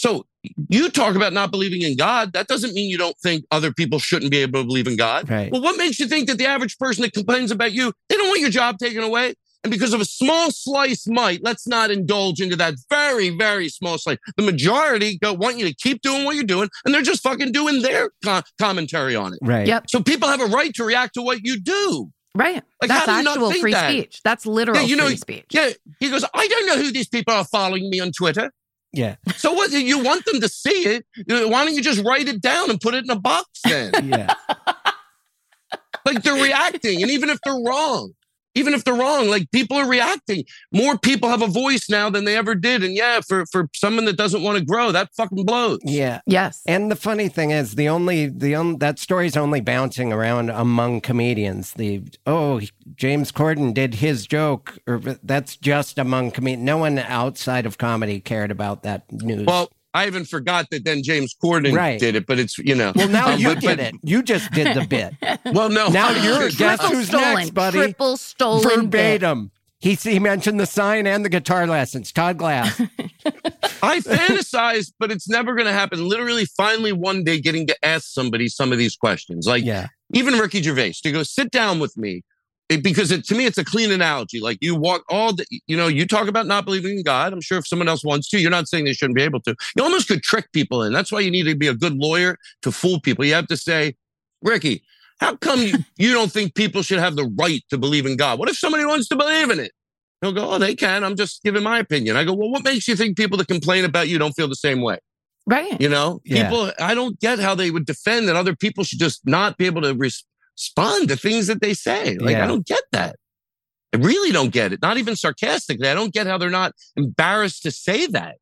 So you talk about not believing in God. That doesn't mean you don't think other people shouldn't be able to believe in God. Right. Well, what makes you think that the average person that complains about you, they don't want your job taken away? And because of a small slice might, let's not indulge into that very, very small slice. The majority go want you to keep doing what you're doing, and they're just fucking doing their co- commentary on it. Right. Yep. So people have a right to react to what you do. Right. Like, That's how do you not actual free that? speech. That's literal Yeah, you know, free speech. Yeah, he goes. I don't know who these people are following me on Twitter. Yeah. So what? You want them to see it? Why don't you just write it down and put it in a box then? Yeah. like they're reacting, and even if they're wrong, even if they're wrong, like people are reacting. More people have a voice now than they ever did, and yeah, for for someone that doesn't want to grow, that fucking blows. Yeah. Yes. And the funny thing is, the only the only that story's only bouncing around among comedians. The oh, James Corden did his joke, or that's just among comedians. No one outside of comedy cared about that news. Well, I even forgot that then James Corden Right. did it, but it's you know. well, now um, you but- did but- it. You just did the bit Well, no. Now you're guess who's stolen. next, buddy? Triple stolen bit. verbatim. He he mentioned the sign and the guitar lessons. Todd Glass. I fantasize, but it's never going to happen. Literally, finally, one day, getting to ask somebody some of these questions, like yeah. even Ricky Gervais, to go sit down with me, It- because it, to me, it's a clean analogy. Like you walk all, the, you know, you talk about not believing in God. I'm sure if someone else wants to, you're not saying they shouldn't be able to. You almost could trick people in. That's why you need to be a good lawyer to fool people. You have to say, Ricky, how come you, you don't think people should have the right to believe in God? What if somebody wants to believe in it? He'll go, oh, they can. I'm just giving my opinion. I go, well, what makes you think people that complain about you don't feel the same way? Right. You know, Yeah. people, I don't get how they would defend that other people should just not be able to res- respond to things that they say. Like, Yeah. I don't get that. I really don't get it. Not even sarcastically. I don't get how they're not embarrassed to say that.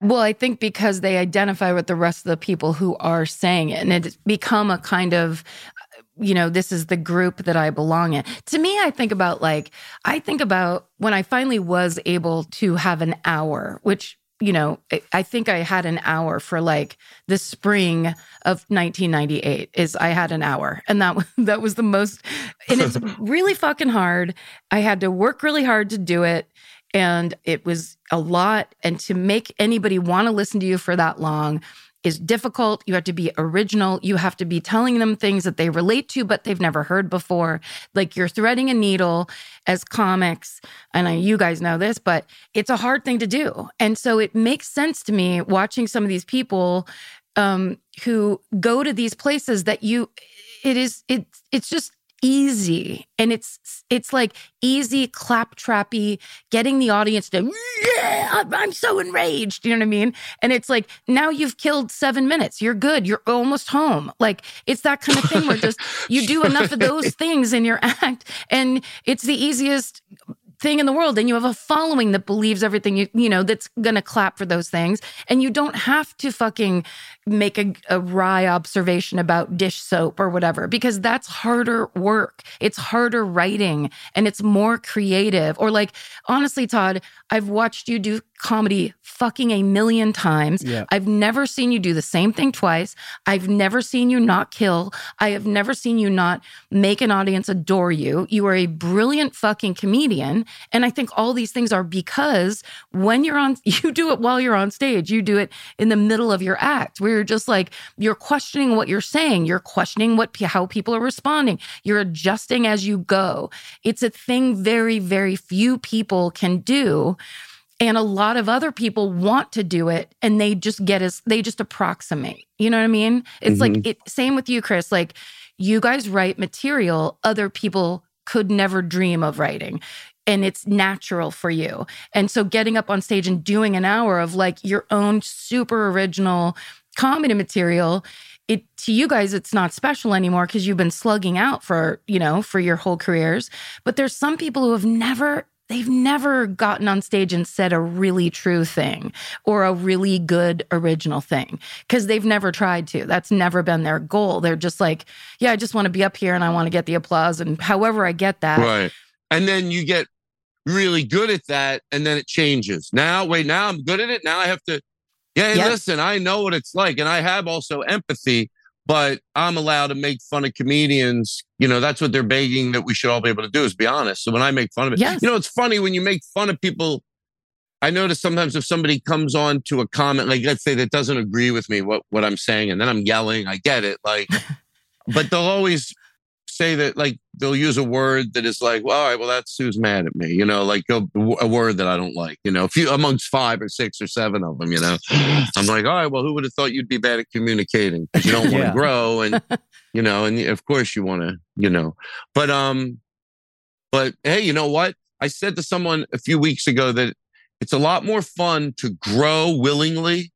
Well, I think because they identify with the rest of the people who are saying it, and it's become a kind of, uh, you know, this is the group that I belong in. To me, I think about like, I think about when I finally was able to have an hour, which, you know, I- think I had an hour for like the spring of 1998 is I had an hour. And that that was the most, and it's really fucking hard. I had to work really hard to do it. And it was a lot. And to make anybody want to listen to you for that long is difficult. You have to be original. You have to be telling them things that they relate to but they've never heard before. Like you're threading a needle as comics and I, you guys know this but it's a hard thing to do. And so it makes sense to me watching some of these people um, who go to these places that you it is it's it's just easy. And it's it's like easy claptrappy getting the audience to yeah I'm- i'm so enraged. You know what i mean? And it's like now you've killed seven minutes. You're good. You're almost home. Like it's that kind of thing where just you do enough of those things in your act and it's the easiest thing in the world and you have a following that believes everything you you know that's gonna clap for those things. And you don't have to fucking make a, a wry observation about dish soap or whatever because that's harder work. It's harder writing and it's more creative. Or like honestly todd i've watched you do comedy fucking a million times. Yeah. i've never seen you do the same thing twice. I've never seen you not kill. I have never seen you not make an audience adore you. You are a brilliant fucking comedian and i think all these things are because when you're on you do it while you're on stage. You do it in the middle of your act where you're just like you're questioning what you're saying. You're questioning what how people are responding. You're adjusting as you go. It's a thing very very few people can do. And a lot of other people want to do it and they just get as they just approximate. You know what i mean? It's like mm-hmm. it same with you chris. Like you guys write material other people could never dream of writing and it's natural for you and so getting up on stage and doing an hour of like your own super original comedy material it to you guys it's not special anymore because you've been slugging out for you know for your whole careers but there's some people who have never they've never gotten on stage and said a really true thing or a really good original thing because they've never tried to. That's never been their goal. They're just like, yeah, I just want to be up here and I want to get the applause. And however I get that. Right. And then you get really good at that and then it changes. Now, wait, now I'm good at it. Now I have to, yeah, Yep. listen, I know what it's like. And I have also empathy, but I'm allowed to make fun of comedians. You know, that's what they're begging that we should all be able to do is be honest. So when I make fun of it, Yes. you know, it's funny when you make fun of people. I notice sometimes if somebody comes on to a comment, like let's say that doesn't agree with me, what, what I'm saying, and then I'm yelling, I get it. Like, but they'll always say that like they'll use a word that is like, well, all right, well, that's who's mad at me, you know, like a, a word that I don't like, you know, if you amongst five or six or seven of them, you know, I'm like, all right, well, who would have thought you'd be bad at communicating because you don't want to Yeah. grow and you know, and of course you want to, you know, but um, but hey, you know what? I said to someone a few weeks ago that it's a lot more fun to grow willingly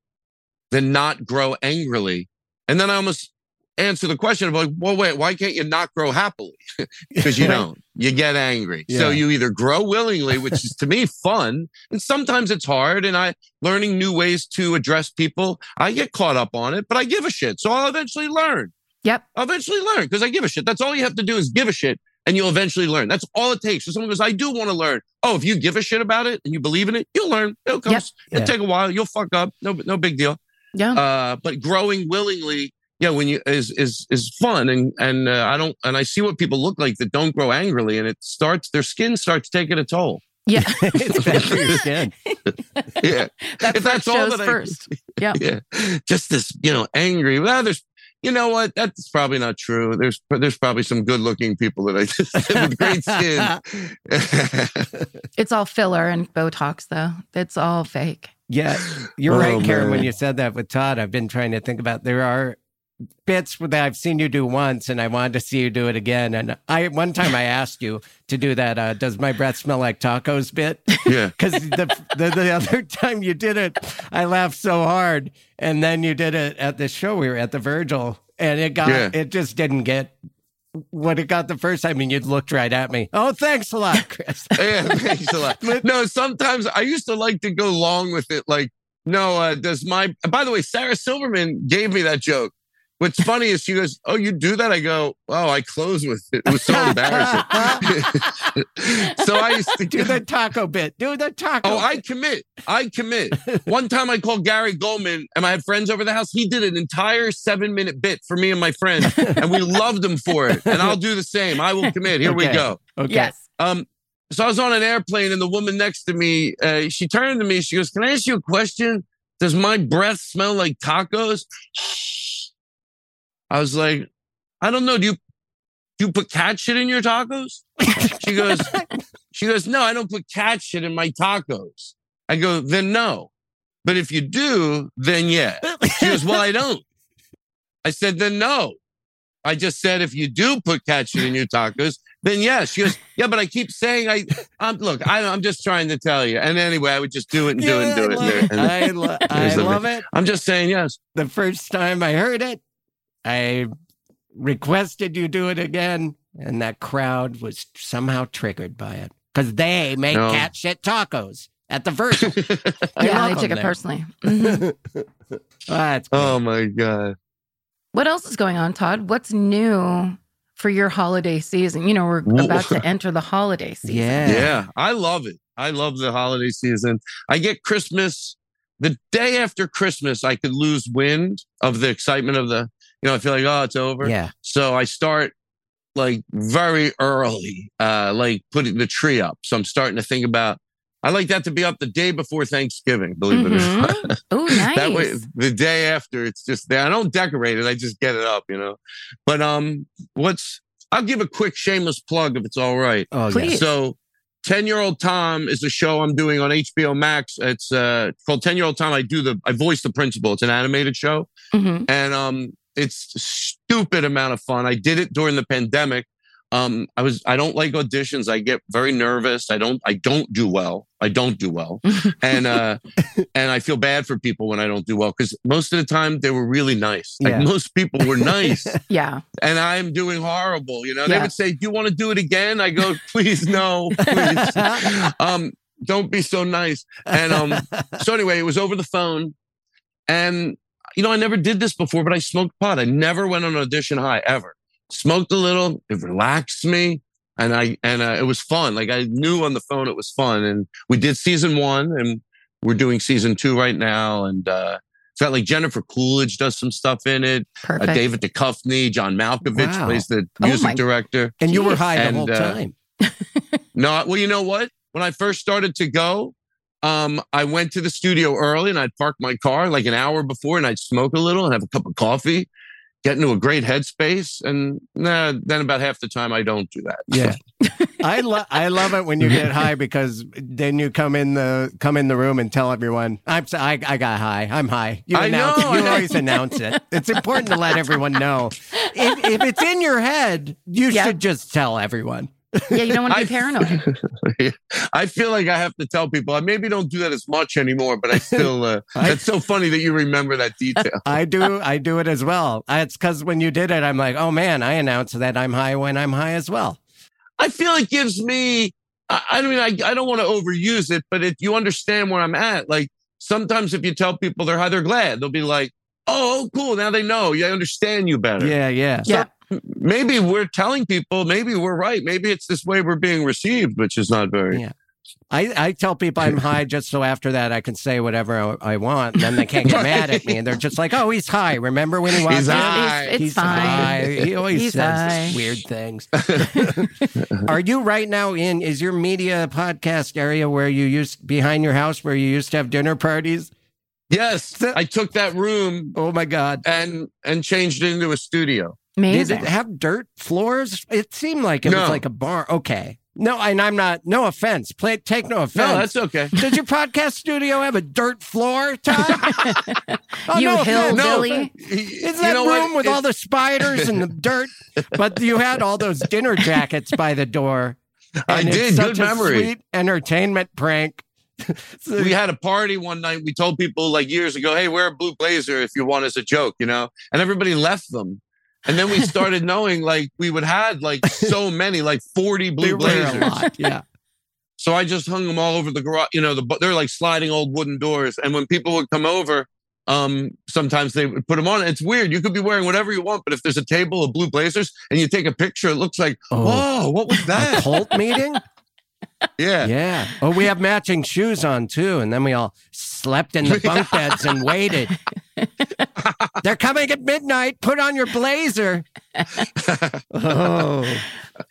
than not grow angrily, and then I almost answer the question of like, well, wait, why can't you not grow happily? Because you don't. You get angry. So you either grow willingly, which is to me fun, and sometimes it's hard. And I learning new ways to address people. I get caught up on it, but I give a shit. So I'll eventually learn. Yep. I'll eventually learn because I give a shit. That's all you have to do is give a shit, and you'll eventually learn. That's all it takes. So someone goes, I do want to learn. Oh, if you give a shit about it and you believe in it, you'll learn. It'll come. Yep. It'll Yeah. take a while. You'll fuck up. No, no big deal Yeah. uh, but growing willingly, yeah, when you is is is fun, and and uh, I don't, and I see what people look like that don't grow angrily, and it starts their skin starts taking a toll. yeah. it's bad for your skin. Yeah, That's, If that's what all shows that I- first. Yeah. yeah, just this, you know, angry. Well, there's, you know what? That's probably not true. There's there's probably some good looking people that I just with great skin. It's all filler and Botox, though. It's all fake. Yeah, you're Oh, right, Karen. When you said that with Todd, I've been trying to think about. There are bits that I've seen you do once, and I wanted to see you do it again. And I one time I asked you to do that. Uh, Does my breath smell like tacos? Bit yeah, because the, the the other time you did it, I laughed so hard, and then you did it at the show. We were at the Virgil, and it got Yeah. it just didn't get what it got the first time. And you looked right at me. Oh, thanks a lot, Chris. yeah, thanks a lot. No, sometimes I used to like to go along with it. Like, no, uh, does my, by the way, Sarah Silverman gave me that joke. What's funny is she goes, Oh, you do that? I go, Oh, I close with it. It was so embarrassing. so I used to do the taco bit. Do the taco. Oh, I commit. I commit. One time I called Gary Gulman and I had friends over the house. He did an entire seven minute bit for me and my friend, and we loved him for it. And I'll do the same. I will commit. Here we go. Okay. Yes. Um, so I was on an airplane, and the woman next to me, uh, she turned to me. She goes, "Can I ask you a question? Does my breath smell like tacos?" I was like, "I don't know. Do you do you put cat shit in your tacos?" She goes, "She goes, no, I don't put cat shit in my tacos." I go, "Then no, but if you do, then yeah." She goes, "Well, I don't." I said, "Then no." I just said, if you do put cat shit in your tacos, then yes. She goes, yeah, but I keep saying I, I'm look, I, I'm just trying to tell you. And anyway, I would just do it and do it and do it. And it. And I, lo- I love it. I'm just saying yes. The first time I heard it, I requested you do it again, and that crowd was somehow triggered by it because they make No. cat shit tacos at the Virgil. I yeah, love they took it there. personally. Mhm. That's great. oh my god. what else is going on, Todd? What's new for your holiday season? You know, we're about to enter the holiday season. yeah. Yeah, I love it. I love the holiday season. I get Christmas the day after Christmas. I could lose wind of the excitement of the. You know, I feel like oh, it's over. Yeah. So I start like very early, uh, like putting the tree up. So I'm starting to think about. I like that to be up the day before Thanksgiving. Believe it or not. Mhm. Oh, nice. That way, the day after, it's just there. I don't decorate it. I just get it up, you know. But um, what's? I'll give a quick shameless plug if it's all right. Oh, Please. yeah. So, 10 year old Tom is a show I'm doing on HBO Max. It's uh, called 10 year old Tom. I do the, I voice the principal. It's an animated show. Mhm. And um, it's a stupid amount of fun. I did it during the pandemic, Um, I was I don't like auditions. I get very nervous. I don't I don't do well. I don't do well, and uh, and I feel bad for people when I don't do well because most of the time they were really nice. Like Yeah. most people were nice, Yeah. and I'm doing horrible. You know, they Yeah. would say, "Do you want to do it again?" I go, "Please, no, please." um, don't be so nice. And um, so anyway, it was over the phone, and you know, I never did this before, but I smoked pot. I never went on an audition high ever. Smoked a little, it relaxed me, and I and uh, it was fun. Like I knew on the phone it was fun, and we did season one, and we're doing season two right now, and uh, it's got like Jennifer Coolidge does some stuff in it. Uh, Perfect. David Duchovny, John Malkovich Wow. plays the Oh music my- director. and you were high the And, whole uh, time. No, well, you know what? When I first started to go, um, I went to the studio early and I'd park my car like an hour before and I'd smoke a little and have a cup of coffee, get into a great headspace. And nah, then about half the time I don't do that. Yeah. I love I love it when you get high because then you come in the come in the room and tell everyone I'm I I got high I'm high you I announce know. you always announce it it's important to let everyone know if, if it's in your head you Yeah. should just tell everyone yeah, you don't want to be paranoid. I feel like I have to tell people. I maybe don't do that as much anymore, but I still. Uh, I- that's so funny that you remember that detail. I do I do it as well it's because when you did it I'm like oh man I announce that I'm high when I'm high as well I feel it gives me. I, I mean, I, I don't want to overuse it, but if you understand where I'm at, like sometimes if you tell people they're high, they're glad. They'll be like, "Oh, cool! Now they know. Yeah, I understand you better." yeah yeah Yeah. Maybe we're telling people, maybe we're right. Maybe it's this way we're being received, which is not very. Yeah. I, I tell people I'm high just so after that I can say whatever I, I want. And then they can't get mad at me. And they're just like, oh, he's high. Remember when he was He's high. It's, it's He's fine. high. He always He's says high. weird things. Are you right now in, is your media podcast area where you used, behind your house where you used to have dinner parties? Yes, I took that room Oh my God. and and changed it into a studio. Did it have dirt floors? It seemed like it was like a bar. Okay. No, and I'm not, no offense. Play, take no offense. No, that's okay. Does your podcast studio have a dirt floor, Todd? Oh, You no offense. hillbilly. Is You that know room what? with all the spiders and the dirt? But you had all those dinner jackets by the door. I and it's did. Such Good a memory. Sweet entertainment prank. So- we had a party one night. We told people like years ago, "Hey, wear a blue blazer if you want as a joke," you know, and everybody left them. And then we started knowing like we would had like so many, like forty blue wear a blazers. lot. Yeah. So I just hung them all over the garage. You know, the they're like sliding old wooden doors. And when people would come over, um, sometimes they would put them on. It's weird. You could be wearing whatever you want, but if there's a table of blue blazers and you take a picture, it looks like, Oh. whoa, what was that? A that? cult meeting? yeah. Yeah. Oh, we have matching shoes on too. And then we all slept in the bunk beds and waited. They're coming at midnight. Put on your blazer. Oh.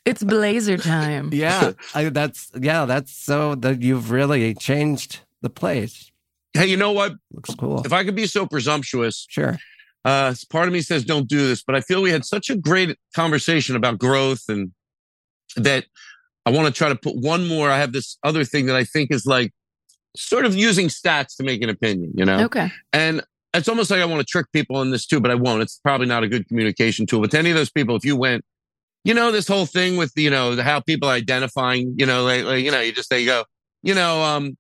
It's blazer time. Yeah, I, that's yeah, that's so that you've really changed the place. Hey, you know what? Looks cool. If I could be so presumptuous, Sure. uh, part of me says don't do this, but I feel we had such a great conversation about growth and that I want to try to put one more. I have this other thing that I think is like sort of using stats to make an opinion, you know? Okay. And it's almost like I want to trick people in this too, but I won't. It's probably not a good communication tool. But to any of those people, if you went, you know, this whole thing with, you know, how people are identifying, you know, like, like, you know, you just, they go, you know, um,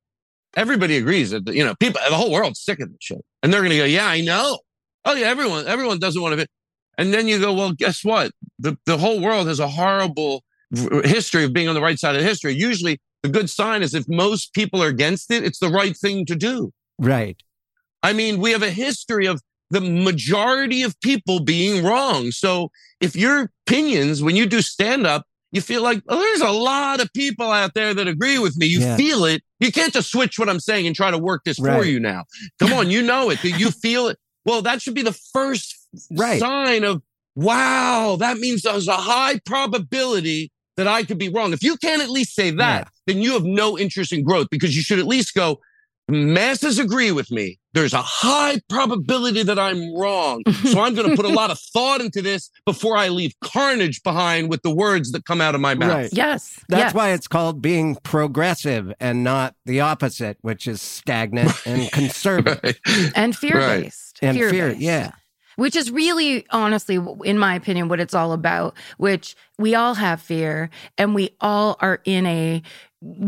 everybody agrees that, you know, people, the whole world's sick of this shit. And they're going to go, yeah, I know. Oh yeah, everyone, everyone doesn't want to. be. And then you go, well, guess what? The, the whole world has a horrible history of being on the right side of history. Usually the good sign is if most people are against it, it's the right thing to do. Right. I mean, we have a history of the majority of people being wrong. So if your opinions, when you do stand up, you feel like, oh, there's a lot of people out there that agree with me. You Yeah. feel it. You can't just switch what I'm saying and try to work this for you now. Come on, you know it. You feel it. Well, that should be the first Right. sign of, wow, that means there's a high probability that I could be wrong. If you can't at least say that, then you have no interest in growth because you should at least go, masses agree with me. There's a high probability that I'm wrong. Mm-hmm. So I'm going to put a lot of thought into this before I leave carnage behind with the words that come out of my mouth. Right. Yes. That's yes. why it's called being progressive and not the opposite, which is stagnant and conservative. Right. and fear based. And fear, Fear-based. yeah. which is really honestly in my opinion what it's all about which we all have fear and we all are in a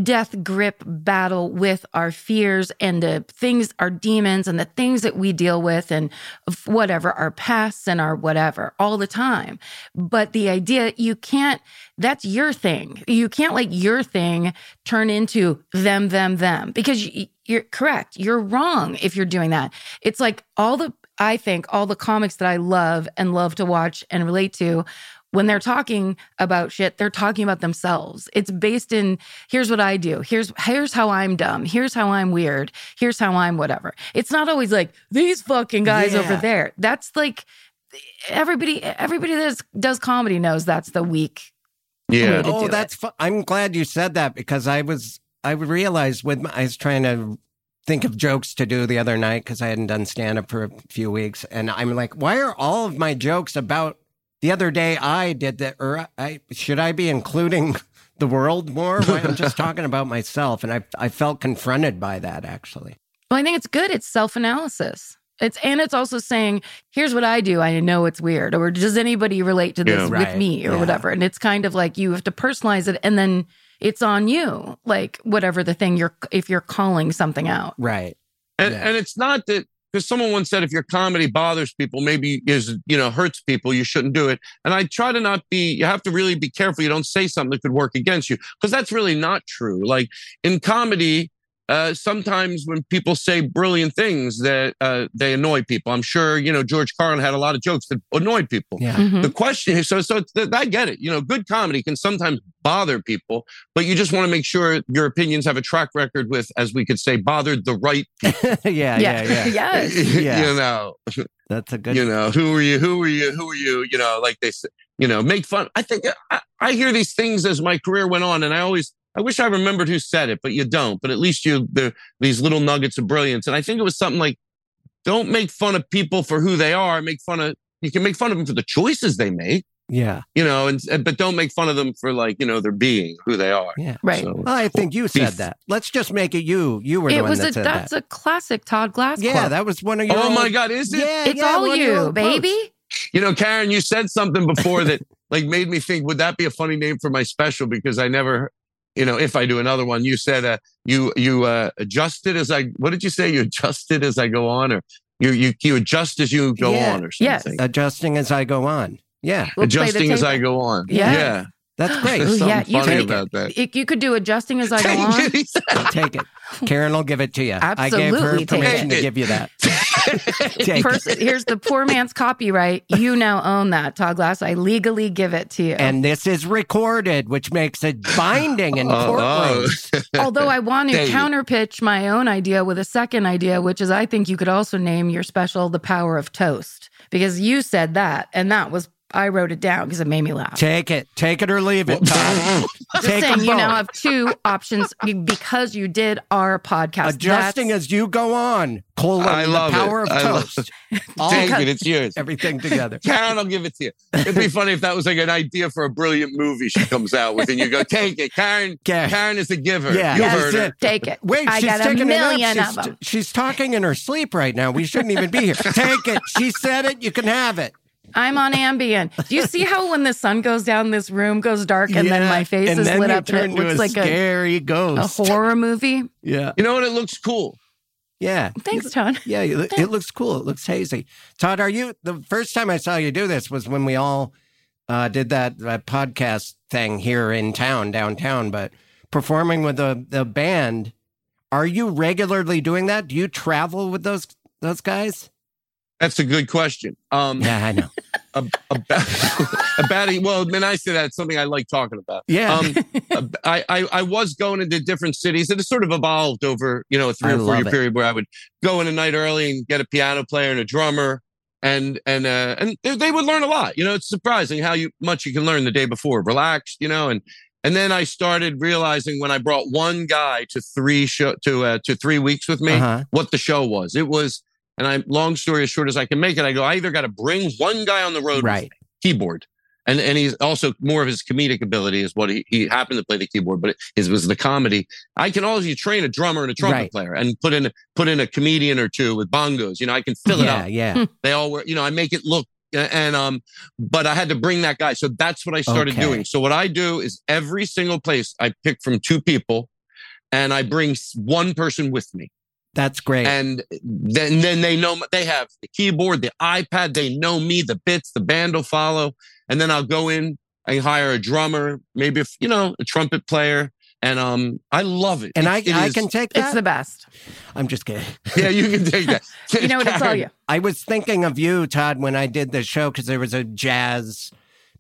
death grip battle with our fears and the things our demons and the things that we deal with and whatever our pasts and our whatever all the time. But the idea you can't that's your thing. You can't let your thing turn into them them them because you, you're correct. You're wrong if you're doing that. It's like all the I think all the comics that I love and love to watch and relate to, when they're talking about shit, they're talking about themselves. It's based in here's what I do. Here's here's how I'm dumb. Here's how I'm weird. Here's how I'm whatever. It's not always like these fucking guys Yeah. over there. That's like everybody everybody that does comedy knows that's the weak Yeah. to Oh, do it. that's. Fu- I'm glad you said that because I was. I realized with I was trying to think of jokes to do the other night because I hadn't done stand up for a few weeks, and I'm like, why are all of my jokes about the other day I did that? Or I should I be including the world more? Why, I'm just talking about myself, and I I felt confronted by that actually. Well, I think it's good. It's self analysis. It's and it's also saying, here's what I do. I know it's weird. Or does anybody relate to this Yeah. with me or Yeah. whatever? And it's kind of like you have to personalize it and then it's on you. Like whatever the thing you're if you're calling something out. Right. And, Yeah. and it's not that because someone once said if your comedy bothers people, maybe is you know hurts people, you shouldn't do it. And I try to not be. You have to really be careful. You don't say something that could work against you because that's really not true. Like in comedy. Uh, sometimes when people say brilliant things that uh, they annoy people. I'm sure you know George Carlin had a lot of jokes that annoyed people. Yeah. Mhm. The question is so so th- I get it. You know, good comedy can sometimes bother people, but you just want to make sure your opinions have a track record with, as we could say, bothered the right. yeah. Yeah. Yeah. yes. Yeah. you know, That's a good. you know, who are you? Who are you? Who are you? You know, like they say, you know, make fun. I think I, I hear these things as my career went on, and I always. I wish I remembered who said it, but you don't. But at least you the these little nuggets of brilliance. And I think it was something like, don't make fun of people for who they are. Make fun of you can make fun of them for the choices they make Yeah. you know, and and- but don't make fun of them for like you know their being who they are. Yeah. Right. So, Well, I think you said that. Let's just make it you. You were the It one was that a said that's that. a classic Todd Glass yeah, quote. that was one of your. oh my God, is it? Yeah, it's yeah, all one of your you, baby. You know, Karen, you said something before that like made me think, would that be a funny name for my special? Because I never, you know, if I do another one, you said uh, you you uh, adjust it as I. What did you say? You adjust it as I go on, or you you you adjust as you go Yeah. on, or something. Yes. something. Adjusting as I go on. Yeah, We'll Adjusting as. I go on. Yes. Yeah. That's great. Ooh, yeah, you funny take about that. It- you could do adjusting as I go on. Take it. Take it. Karen will give it to you. I gave her permission to give you that. Take Pers- it. here's the poor man's copyright. You now own that, Todd Glass. I legally give it to you. And this is recorded, which makes it binding in Oh, oh. Although I want to Dang it. counterpitch my own idea with a second idea, which is I think you could also name your special The Power of Toast because you said that. And that was, I wrote it down because it made me laugh. Take it. Take it or leave it, Todd. Just Take saying, them you now have two options because you did our podcast. Adjusting That's- as you go on. Colon, I love the it. power of I love toast. All Take it. It's yours. everything together. Karen, I'll give it to you. It'd be funny if that was like an idea for a brilliant movie she comes out with, and you go, "Take it, Karen." Karen. Karen is a giver. Yeah, you that's heard her. it. Take it. Wait, I she's got a taking million it up. of She's, them. she's talking in her sleep right now. We shouldn't even be here. Take it. She said it. You can have it. I'm on Ambien. Do you see how when the sun goes down, this room goes dark and then my face and is then lit you up turn and it looks a like a, scary a ghost. A horror movie? yeah, You know what? It looks cool. yeah. Thanks, Todd. Yeah, it it looks cool. It looks hazy. Todd, are you the first time I saw you do this was when we all uh, did that, that podcast thing here in town, downtown, but performing with the the band. Are you regularly doing that? Do you travel with those those guys? That's a good question. Um, Yeah, I know. about, about it. Well, when I say that, it's something I like talking about. Yeah, Um, I, I I was going into different cities, and it sort of evolved over you know a three I or four year it. period where I would go in a night early and get a piano player and a drummer, and and uh, and they, they would learn a lot. You know, it's surprising how you much you can learn the day before, relaxed. You know, and and then I started realizing when I brought one guy to three show to uh, to three weeks with me, Uh-huh. what the show was. It was, and I long story as short as I can make it. I go, I either got to bring one guy on the road, with right. keyboard, and and he's also more of his comedic ability is what he, he happened to play the keyboard, but it his was the comedy. I can also train a drummer and a trumpet Right. player and put in put in a comedian or two with bongos. You know, I can fill it yeah, up. yeah. They all were, you know, I make it look and um, but I had to bring that guy. So that's what I started Okay. doing. So what I do is every single place I pick from two people, and I bring one person with me, That's great. and then then they know they have the keyboard, the iPad. They know me, the bits, the band will follow, and then I'll go in. I hire a drummer, maybe if you know a trumpet player, and um, I love it. and I, It- it I is- can take that. It's the best. I'm just kidding. yeah, you can take that. You know what to tell you. I was thinking of you, Todd, when I did the show because there was a jazz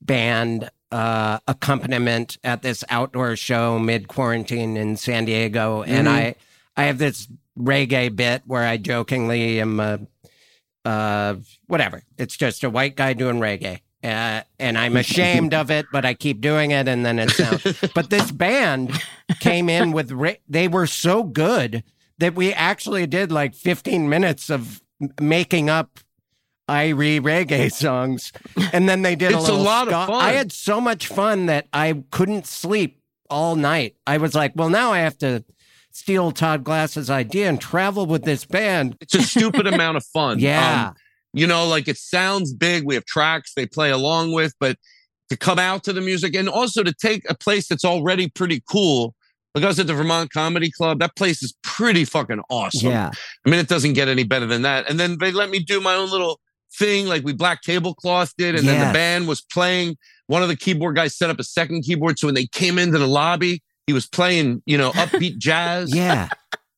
band uh, accompaniment at this outdoor show mid quarantine in San Diego, and Mhm. I I have this reggae bit where I jokingly am a uh, whatever. It's just a white guy doing reggae. Uh, and I'm ashamed of it, but I keep doing it, and then it sounds. but this band came in with ra- they were so good that we actually did like 15 minutes of making up Irie reggae songs, and then they did a It's a lot of fun. I had so much fun that I couldn't sleep all night. I was like, well, now I have to steal Todd Glass's idea and travel with this band. It's a stupid amount of fun. Yeah. Um, you know, like it sounds big. We have tracks they play along with, but to come out to the music and also to take a place that's already pretty cool. Like I was at the Vermont Comedy Club. That place is pretty fucking awesome. Yeah. I mean, it doesn't get any better than that. And then they let me do my own little thing, like we Black Tablecloth did. And then the band was playing. One of the keyboard guys set up a second keyboard. So when they came into the lobby, he was playing, you know, upbeat jazz Yeah.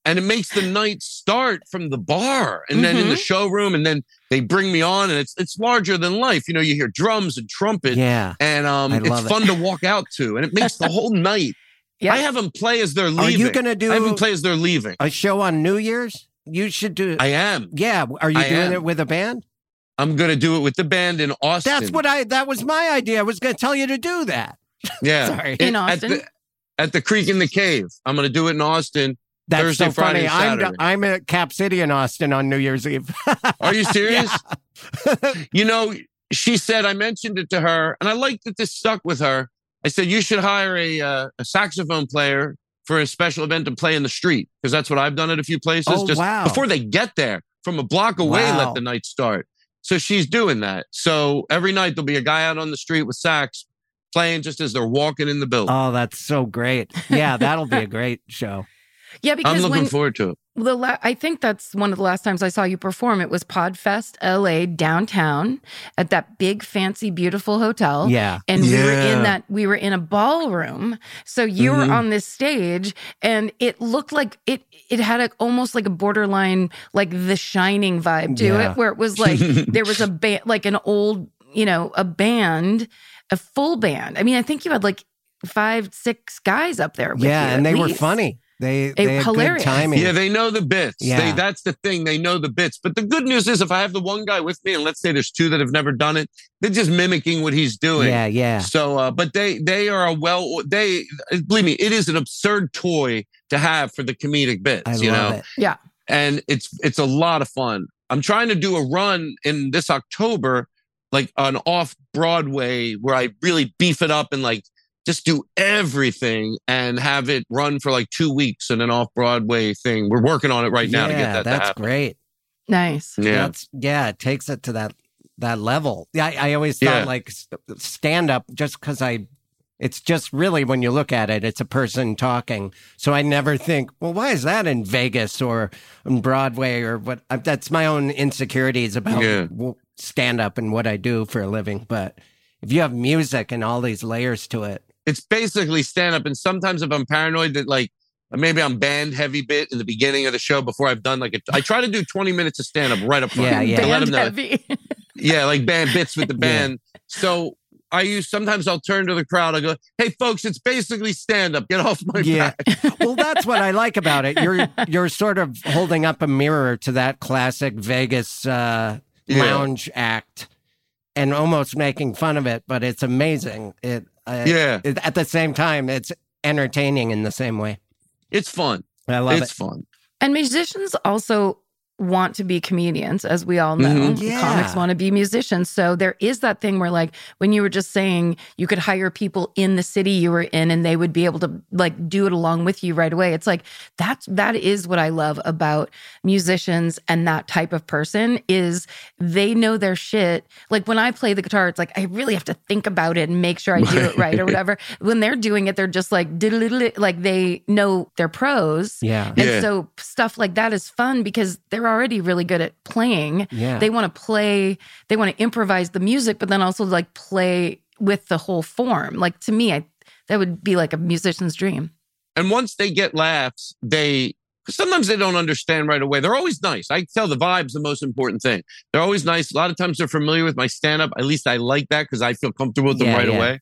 and it makes the night start from the bar and then in the showroom and then they bring me on and it's it's larger than life you know you hear drums and trumpet Yeah. and um I it's love it. fun to walk out to and it makes the whole night Yeah. i have them play as they're leaving. Are leaving you going to do i have them play as they're leaving a show on New Year's? You should do i am Yeah. Are you I doing am. it with a band? i'm gonna do it with the band in austin That's what I, that was my idea. I was going to tell you to do that. yeah Sorry. It- In Austin? the, at the Creek and the Cave i'm gonna do it in austin That's Thursday, so Friday, funny. I'm, I'm at Cap City in Austin on New Year's Eve. are you serious you know, she said I mentioned it to her, and I like that this stuck with her. I said you should hire a uh, a saxophone player for a special event to play in the street because that's what I've done at a few places. Oh, just wow. before they get there, from a block away, Wow. let the night start. So she's doing that. So every night there'll be a guy out on the street with sax playing just as they're walking in the building. oh, that's so great. Yeah, that'll be a great show. Yeah, I'm because looking when forward to it. the la- I think that's one of the last times I saw you perform. It was Podfest LA downtown at that big, fancy, beautiful hotel. Yeah. And we were in that, we were in a ballroom. So you were Mhm. on this stage and it looked like it, it had a, almost like a borderline, like the shining vibe to Yeah. it, where it was like there was a band, like an old, you know, a band, a full band. I mean, I think you had like five, six guys up there. With Yeah. you And at they were funny. They, They- they had hilarious. good timing. Yeah, they know the bits. Yeah. They, that's the thing. They know the bits. But the good news is, if I have the one guy with me, and let's say there's two that have never done it, they're just mimicking what he's doing. yeah. Yeah. So, uh, but they they are a well. They believe me, it is an absurd toy to have for the comedic bits. I you love know, it. and it's it's a lot of fun. I'm trying to do a run in this October, like an off Broadway, where I really beef it up and like just do everything and have it run for like two weeks in an off Broadway thing. We're working on it right now to yeah, get that that's happen. great. Nice. Yeah, That's, yeah, it takes it to that that level. Yeah, I, I always thought Yeah. like stand up just because I. It's just really when you look at it, it's a person talking. So I never think, well, why is that in Vegas or on Broadway or what? That's my own insecurities about Yeah. stand up and what I do for a living. But if you have music and all these layers to it, it's basically stand up. And sometimes if I'm paranoid that like maybe I'm band heavy bit in the beginning of the show before I've done like a, I try to do 20 minutes of stand up right up front. Yeah, yeah. To let Band them know. heavy. Yeah, like band bits with the Yeah. band. So I use sometimes I'll turn to the crowd. I go, "Hey, folks, it's basically stand up. Get off my Yeah. back." well, that's what I like about it. You're you're sort of holding up a mirror to that classic Vegas uh, Yeah. lounge act, and almost making fun of it. But it's amazing. It, uh, Yeah, it- at the same time, it's entertaining in the same way. it's fun. I love it's it. It's fun. And musicians also want to be comedians, as we all know. Mhm. Yeah. Comics want to be musicians. So there is that thing where, like, when you were just saying you could hire people in the city you were in and they would be able to like do it along with you right away. It's like that's that is what I love about musicians and that type of person is they know their shit. Like when I play the guitar, it's like I really have to think about it and make sure I do it right or whatever. When they're doing it, they're just like like they know their pros. Yeah. And Yeah. so stuff like that is fun because they're already really good at playing. Yeah. They want to play, they want to improvise the music, but then also like play with the whole form. Like to me, I that would be like a musician's dream. And once they get laughs, they sometimes they don't understand right away. They're always nice. I tell the vibe's the most important thing. They're always nice. A lot of times they're familiar with my stand up. At least I like that because I feel comfortable with them Yeah, right yeah. away.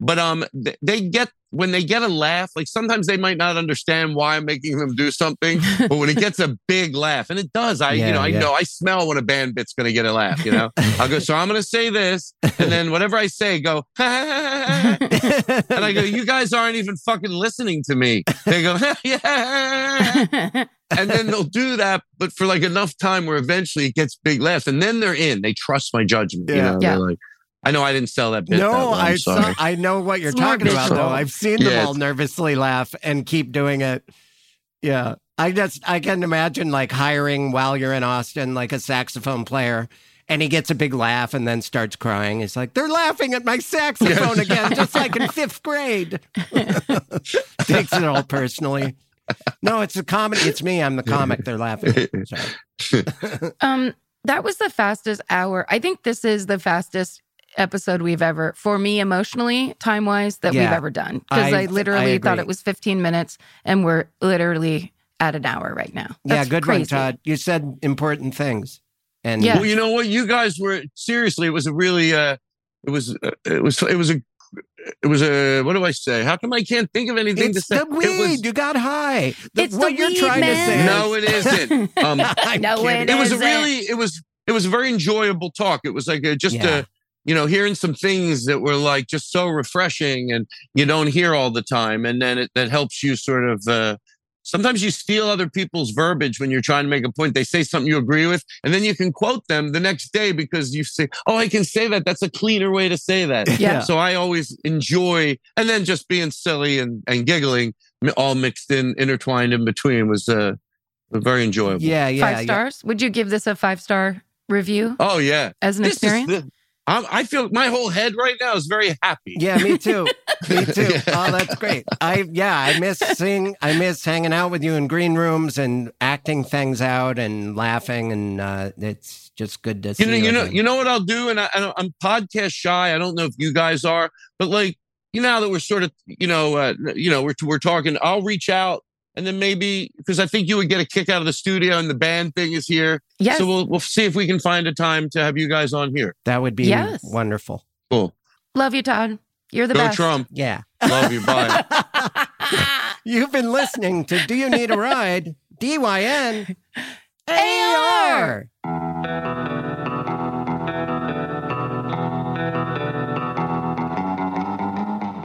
But um, they get when they get a laugh. Like sometimes they might not understand why I'm making them do something, but when it gets a big laugh, and it does, I Yeah, you know I yeah. know I smell when a band bit's gonna get a laugh. You know, I'll go. So I'm gonna say this, and then whatever I say, go. And I go, you guys aren't even fucking listening to me. They go, yeah. And then they'll do that, but for like enough time where eventually it gets big laughs. And then they're in. They trust my judgment. You Yeah. know, Yeah. they're like, I know I didn't sell that bit. that no, well, I'm I saw. I know what you're It's talking about though. I've seen them Yeah, all nervously laugh and keep doing it. Yeah. I just I can imagine like hiring while you're in Austin like a saxophone player and he gets a big laugh and then starts crying. He's like, "They're laughing at my saxophone again, just like in 5th grade." Takes it all personally. No, it's a comedy. It's me. I'm the comic. They're laughing. um, that was the fastest hour. I think this is the fastest episode we've ever, for me emotionally, time wise, that we've ever done. Because I- I, I literally thought it was 15 minutes and we're literally at an hour right now. Yeah, good crazy. one, Todd. You said important things. And Yeah. Well, you know what? You guys were seriously. It was a really. uh It was. Uh, it was. It was a. It was a. What do I say? How come I can't think of anything It's to say? the weed. It was. you got high. The- It's the what you're weed, trying to say. No, it isn't. Um, No, kidding. it it was a really. It was. It was a very enjoyable talk. It was like a, just Yeah. a. You know, hearing some things that were like just so refreshing, and you don't hear all the time, and then it that helps you sort of. uh Sometimes you steal other people's verbiage when you're trying to make a point. They say something you agree with, and then you can quote them the next day because you say, "Oh, I can say that. That's a cleaner way to say that." Yeah. So I always enjoy, and then just being silly and, and giggling, all mixed in, intertwined in between, was uh, very enjoyable. Yeah, yeah. five yeah. stars? Would you give this a five star review Oh yeah, as an This experience? the- I'm, I feel my whole head right now is very happy. Yeah, me too. Me too. Oh, that's great. I yeah, I miss seeing I miss hanging out with you in green rooms and acting things out and laughing and uh it's just good to see You know, you know, again. you know what I'll do, and I, I'm podcast shy. I don't know if you guys are, but like, you know, now that we're sort of, you know, uh, you know, we're we're talking. I'll reach out, and then maybe because I think you would get a kick out of the studio, and the band thing is here. yes. So we'll we'll see if we can find a time to have you guys on here. That would be Yes. wonderful. Cool. Love you, Todd. You're the Go best. Trump. Yeah. Love you. Bye. You've been listening to Do You Need a Ride? D Y N A R.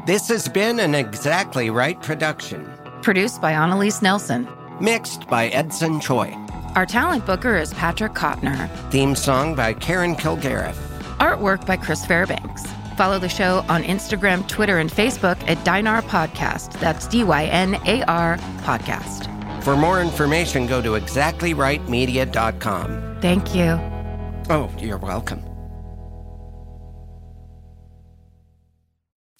This has been an Exactly Right production, Produced by Annalise Nelson. mixed by Edson Choi. Our talent booker is Patrick Kottner. Theme song by Karen Kilgariff. Artwork by Chris Fairbanks. Follow the show on Instagram, Twitter, and Facebook at Dynar Podcast. That's D Y N A R Podcast. For more information, go to exactlyrightmedia.com. Thank you. Oh, you're welcome.